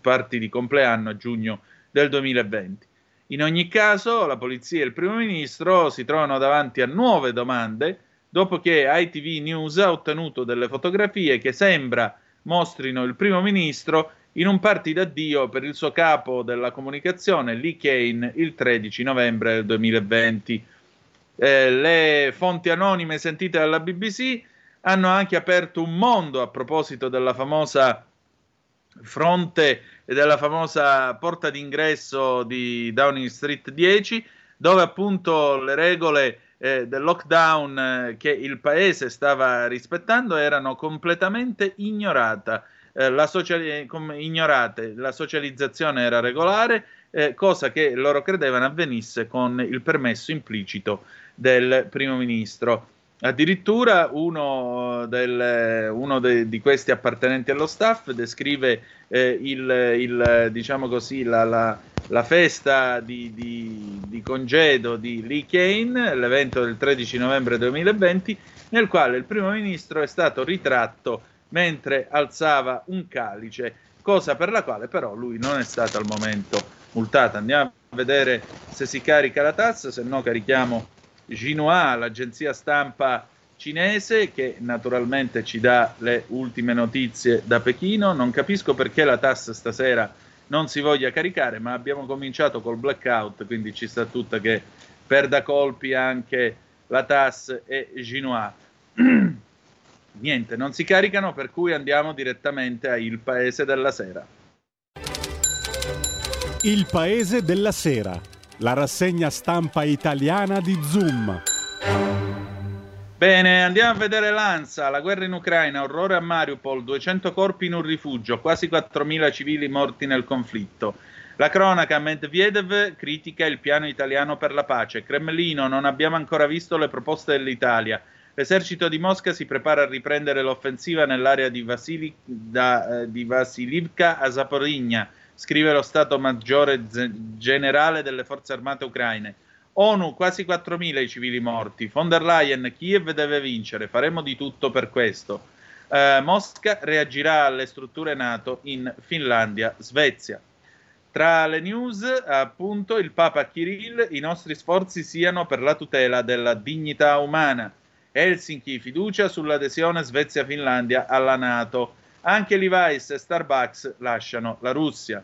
party di compleanno a giugno del 2020. In ogni caso, la polizia e il primo ministro si trovano davanti a nuove domande dopo che ITV News ha ottenuto delle fotografie che sembra mostrino il primo ministro in un party d'addio per il suo capo della comunicazione, Lee Kane, il 13 novembre del 2020 eh, le fonti anonime sentite dalla BBC hanno anche aperto un mondo a proposito della famosa fronte e della famosa porta d'ingresso di Downing Street 10, dove appunto le regole eh, del lockdown eh, che il paese stava rispettando erano completamente ignorate. Eh, la, sociali- ignorate. la socializzazione era regolare, eh, cosa che loro credevano avvenisse con il permesso implicito del primo ministro. Addirittura uno, del, uno de, di questi appartenenti allo staff descrive eh, il, il, diciamo così, la, la, la festa di, di, di, congedo di Lee Kane, l'evento del 13 novembre 2020, nel quale il primo ministro è stato ritratto mentre alzava un calice, cosa per la quale però lui non è stato al momento multato. Andiamo a vedere se si carica la tassa, se no carichiamo Xinhua, l'agenzia stampa cinese che naturalmente ci dà le ultime notizie da Pechino. Non capisco perché la TAS stasera non si voglia caricare, ma abbiamo cominciato col blackout, quindi ci sta tutta che perda colpi anche la TAS e Xinhua. Niente, non si caricano, per cui andiamo direttamente a Il Paese della Sera. Il Paese della Sera la rassegna stampa italiana di Zoom. Bene, andiamo a vedere l'ANSA, la guerra in Ucraina, orrore a Mariupol, 200 corpi in un rifugio, quasi 4.000 civili morti nel conflitto. La cronaca, Medvedev critica il piano italiano per la pace. Cremlino, non abbiamo ancora visto le proposte dell'Italia. L'esercito di Mosca si prepara a riprendere l'offensiva nell'area di, Vasili, da, eh, di Vasilivka a Zaporigna scrive lo Stato Maggiore Generale delle Forze Armate Ucraine. ONU, quasi 4.000 i civili morti. Von der Leyen, Kiev deve vincere, faremo di tutto per questo. Uh, Mosca reagirà alle strutture NATO in Finlandia, Svezia. Tra le news, appunto, il Papa Kirill, i nostri sforzi siano per la tutela della dignità umana. Helsinki, fiducia sull'adesione Svezia-Finlandia alla NATO. Anche Levi's e Starbucks lasciano la Russia.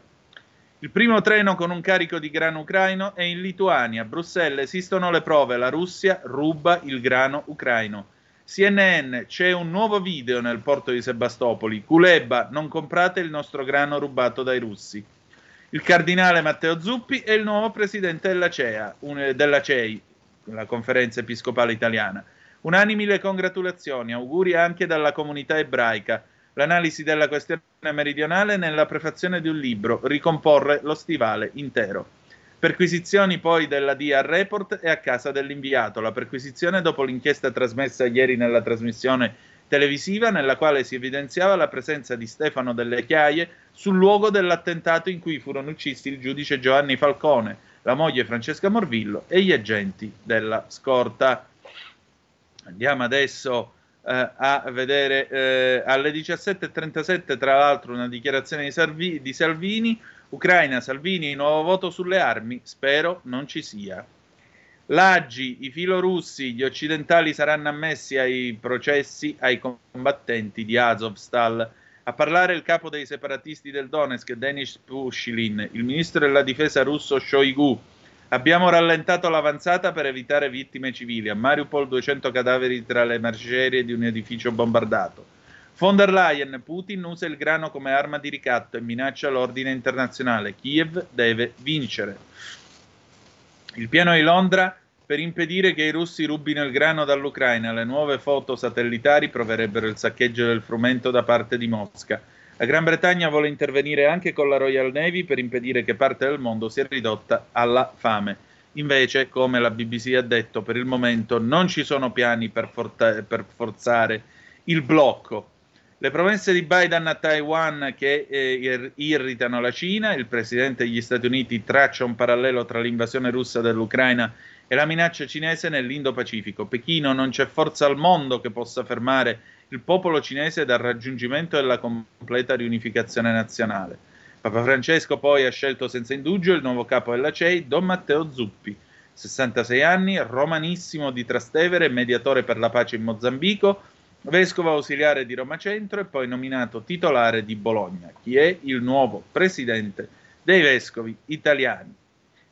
Il primo treno con un carico di grano ucraino è in Lituania. A Bruxelles esistono le prove. La Russia ruba il grano ucraino. CNN, c'è un nuovo video nel porto di Sebastopoli. Kuleba, non comprate il nostro grano rubato dai russi. Il cardinale Matteo Zuppi è il nuovo presidente della, CEA, un, della CEI, la conferenza episcopale italiana. Unanimi le congratulazioni, auguri anche dalla comunità ebraica l'analisi della questione meridionale nella prefazione di un libro, Ricomporre lo stivale intero. Perquisizioni poi della DIA Report e a casa dell'inviato. La perquisizione dopo l'inchiesta trasmessa ieri nella trasmissione televisiva nella quale si evidenziava la presenza di Stefano Delle Chiaie sul luogo dell'attentato in cui furono uccisi il giudice Giovanni Falcone, la moglie Francesca Morvillo e gli agenti della scorta. Andiamo adesso eh, a vedere eh, alle 17.37 tra l'altro una dichiarazione di, Salvi- di Salvini Ucraina, Salvini, nuovo voto sulle armi, spero non ci sia. L'Agi, i filorussi, gli occidentali saranno ammessi ai processi ai combattenti di Azovstal. A parlare il capo dei separatisti del Donetsk, Denis Pushilin, il ministro della difesa russo Shoigu. Abbiamo rallentato l'avanzata per evitare vittime civili. A Mariupol 200 cadaveri tra le macerie di un edificio bombardato. Von der Leyen, Putin usa il grano come arma di ricatto e minaccia l'ordine internazionale. Kiev deve vincere. Il piano di Londra per impedire che i russi rubino il grano dall'Ucraina. Le nuove foto satellitari proverebbero il saccheggio del frumento da parte di Mosca. La Gran Bretagna vuole intervenire anche con la Royal Navy per impedire che parte del mondo sia ridotta alla fame. Invece, come la BBC ha detto, per il momento non ci sono piani per, forta- per forzare il blocco. Le promesse di Biden a Taiwan che eh, irritano la Cina, il presidente degli Stati Uniti traccia un parallelo tra l'invasione russa dell'Ucraina e la minaccia cinese nell'Indo-Pacifico. Pechino non c'è forza al mondo che possa fermare il popolo cinese dal raggiungimento della completa riunificazione nazionale. Papa Francesco poi ha scelto senza indugio il nuovo capo della CEI, Don Matteo Zuppi, 66 anni, romanissimo di Trastevere, mediatore per la pace in Mozambico, vescovo ausiliare di Roma Centro e poi nominato titolare di Bologna. Chi è il nuovo presidente dei vescovi italiani?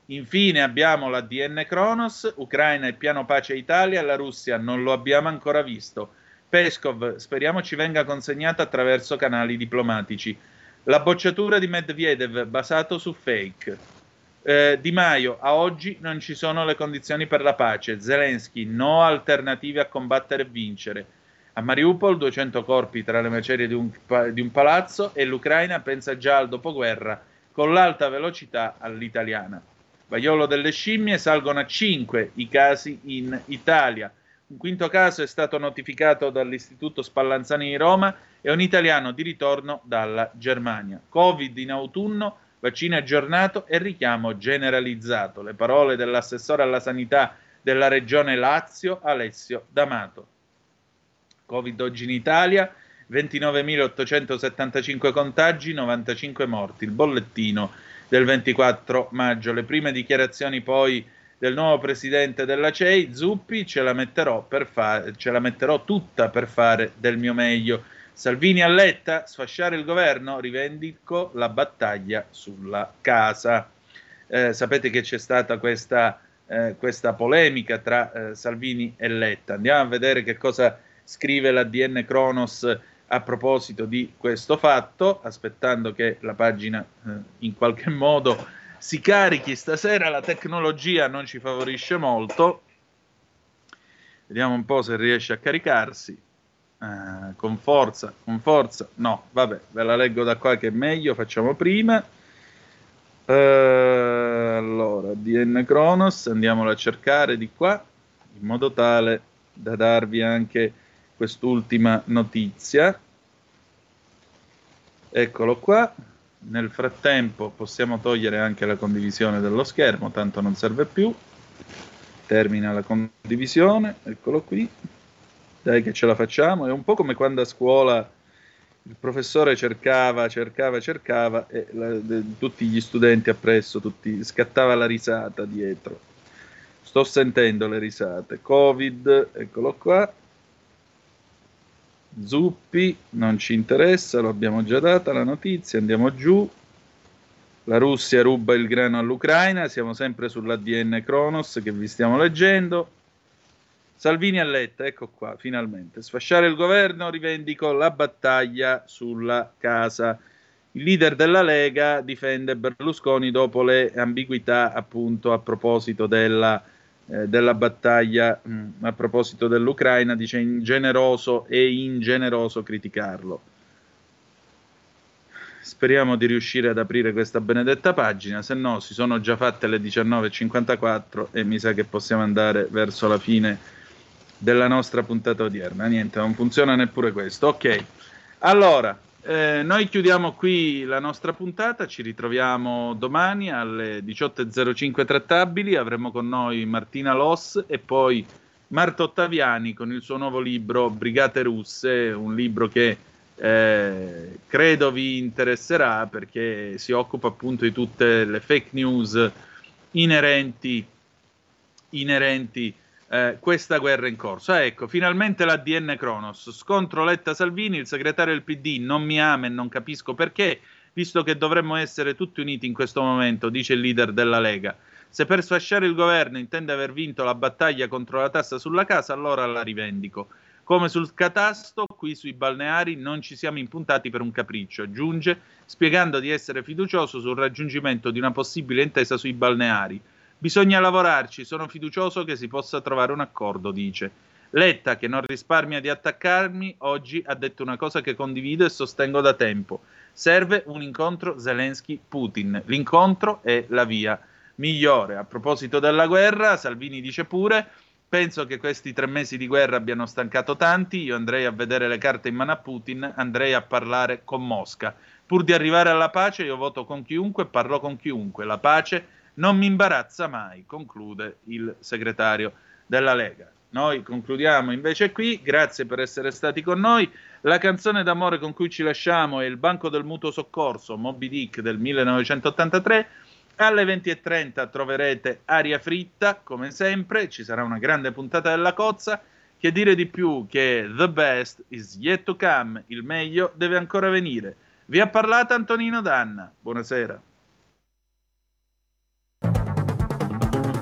Infine abbiamo la DN Kronos, Ucraina e piano pace Italia, la Russia non lo abbiamo ancora visto. Peskov, speriamo ci venga consegnata attraverso canali diplomatici. La bocciatura di Medvedev basato su fake. Eh, di Maio, a oggi non ci sono le condizioni per la pace. Zelensky, no alternative a combattere e vincere. A Mariupol 200 corpi tra le macerie di un, di un palazzo e l'Ucraina pensa già al dopoguerra con l'alta velocità all'italiana. Vaiolo delle scimmie salgono a 5 i casi in Italia. Un quinto caso è stato notificato dall'Istituto Spallanzani di Roma e un italiano di ritorno dalla Germania. Covid in autunno, vaccino aggiornato e richiamo generalizzato. Le parole dell'assessore alla sanità della regione Lazio, Alessio D'Amato. Covid oggi in Italia, 29.875 contagi, 95 morti. Il bollettino del 24 maggio. Le prime dichiarazioni poi del nuovo presidente della CEI, Zuppi, ce la fa- ce la metterò tutta per fare del mio meglio. Salvini a Letta, sfasciare il governo, rivendico la battaglia sulla casa. Eh, sapete che c'è stata questa, eh, questa polemica tra eh, Salvini e Letta. Andiamo a vedere che cosa scrive la DN Kronos a proposito di questo fatto, aspettando che la pagina eh, in qualche modo si carichi stasera, la tecnologia non ci favorisce molto. Vediamo un po' se riesce a caricarsi. Uh, con forza, con forza. No, vabbè, ve la leggo da qua che è meglio, facciamo prima. Uh, allora, DN Kronos, andiamola a cercare di qua, in modo tale da darvi anche quest'ultima notizia. Eccolo qua. Nel frattempo possiamo togliere anche la condivisione dello schermo, tanto non serve più. Termina la condivisione, eccolo qui. Dai che ce la facciamo. È un po' come quando a scuola il professore cercava, cercava, cercava e la, de, tutti gli studenti appresso, tutti, scattava la risata dietro. Sto sentendo le risate. Covid, eccolo qua. Zuppi, non ci interessa, lo abbiamo già data la notizia, andiamo giù. La Russia ruba il grano all'Ucraina, siamo sempre sull'ADN Kronos che vi stiamo leggendo. Salvini a Letta, ecco qua, finalmente. Sfasciare il governo, rivendico la battaglia sulla casa. Il leader della Lega difende Berlusconi dopo le ambiguità appunto a proposito della eh, della battaglia mh, mm, a proposito dell'Ucraina, dice ingeneroso e ingeneroso criticarlo. speriamo di riuscire ad aprire questa benedetta pagina, se no si sono già fatte le 19.54 e mi sa che possiamo andare verso la fine della nostra puntata odierna. Niente, non funziona neppure questo. Ok, allora, eh, noi chiudiamo qui la nostra puntata, ci ritroviamo domani alle 18.05 trattabili, avremo con noi Martina Loss e poi Marta Ottaviani con il suo nuovo libro Brigate Russe, un libro che eh, credo vi interesserà perché si occupa appunto di tutte le fake news inerenti, inerenti eh, questa guerra in corso. Ah, ecco, finalmente l'ADN Kronos. Scontro Letta-Salvini, il segretario del PD non mi ama e non capisco perché, visto che dovremmo essere tutti uniti in questo momento, dice il leader della Lega. Se per sfasciare il governo intende aver vinto la battaglia contro la tassa sulla casa, allora la rivendico. Come sul catasto, qui sui balneari non ci siamo impuntati per un capriccio, aggiunge, spiegando di essere fiducioso sul raggiungimento di una possibile intesa sui balneari. Bisogna lavorarci, sono fiducioso che si possa trovare un accordo, dice. Letta, che non risparmia di attaccarmi, oggi ha detto una cosa che condivido e sostengo da tempo. Serve un incontro Zelensky-Putin. L'incontro è la via migliore. A proposito della guerra, Salvini dice pure Penso che questi tre mesi di guerra abbiano stancato tanti. Io andrei a vedere le carte in mano a Putin, andrei a parlare con Mosca. Pur di arrivare alla pace, io voto con chiunque, parlo con chiunque. La pace non mi imbarazza mai, conclude il segretario della Lega. Noi concludiamo invece qui, grazie per essere stati con noi. La canzone d'amore con cui ci lasciamo è Il Banco del Mutuo Soccorso, Moby Dick del 1983. Alle 20.30 troverete aria fritta, come sempre, ci sarà una grande puntata della cozza. Che dire di più che the best is yet to come, il meglio deve ancora venire. Vi ha parlato Antonino Danna. Buonasera.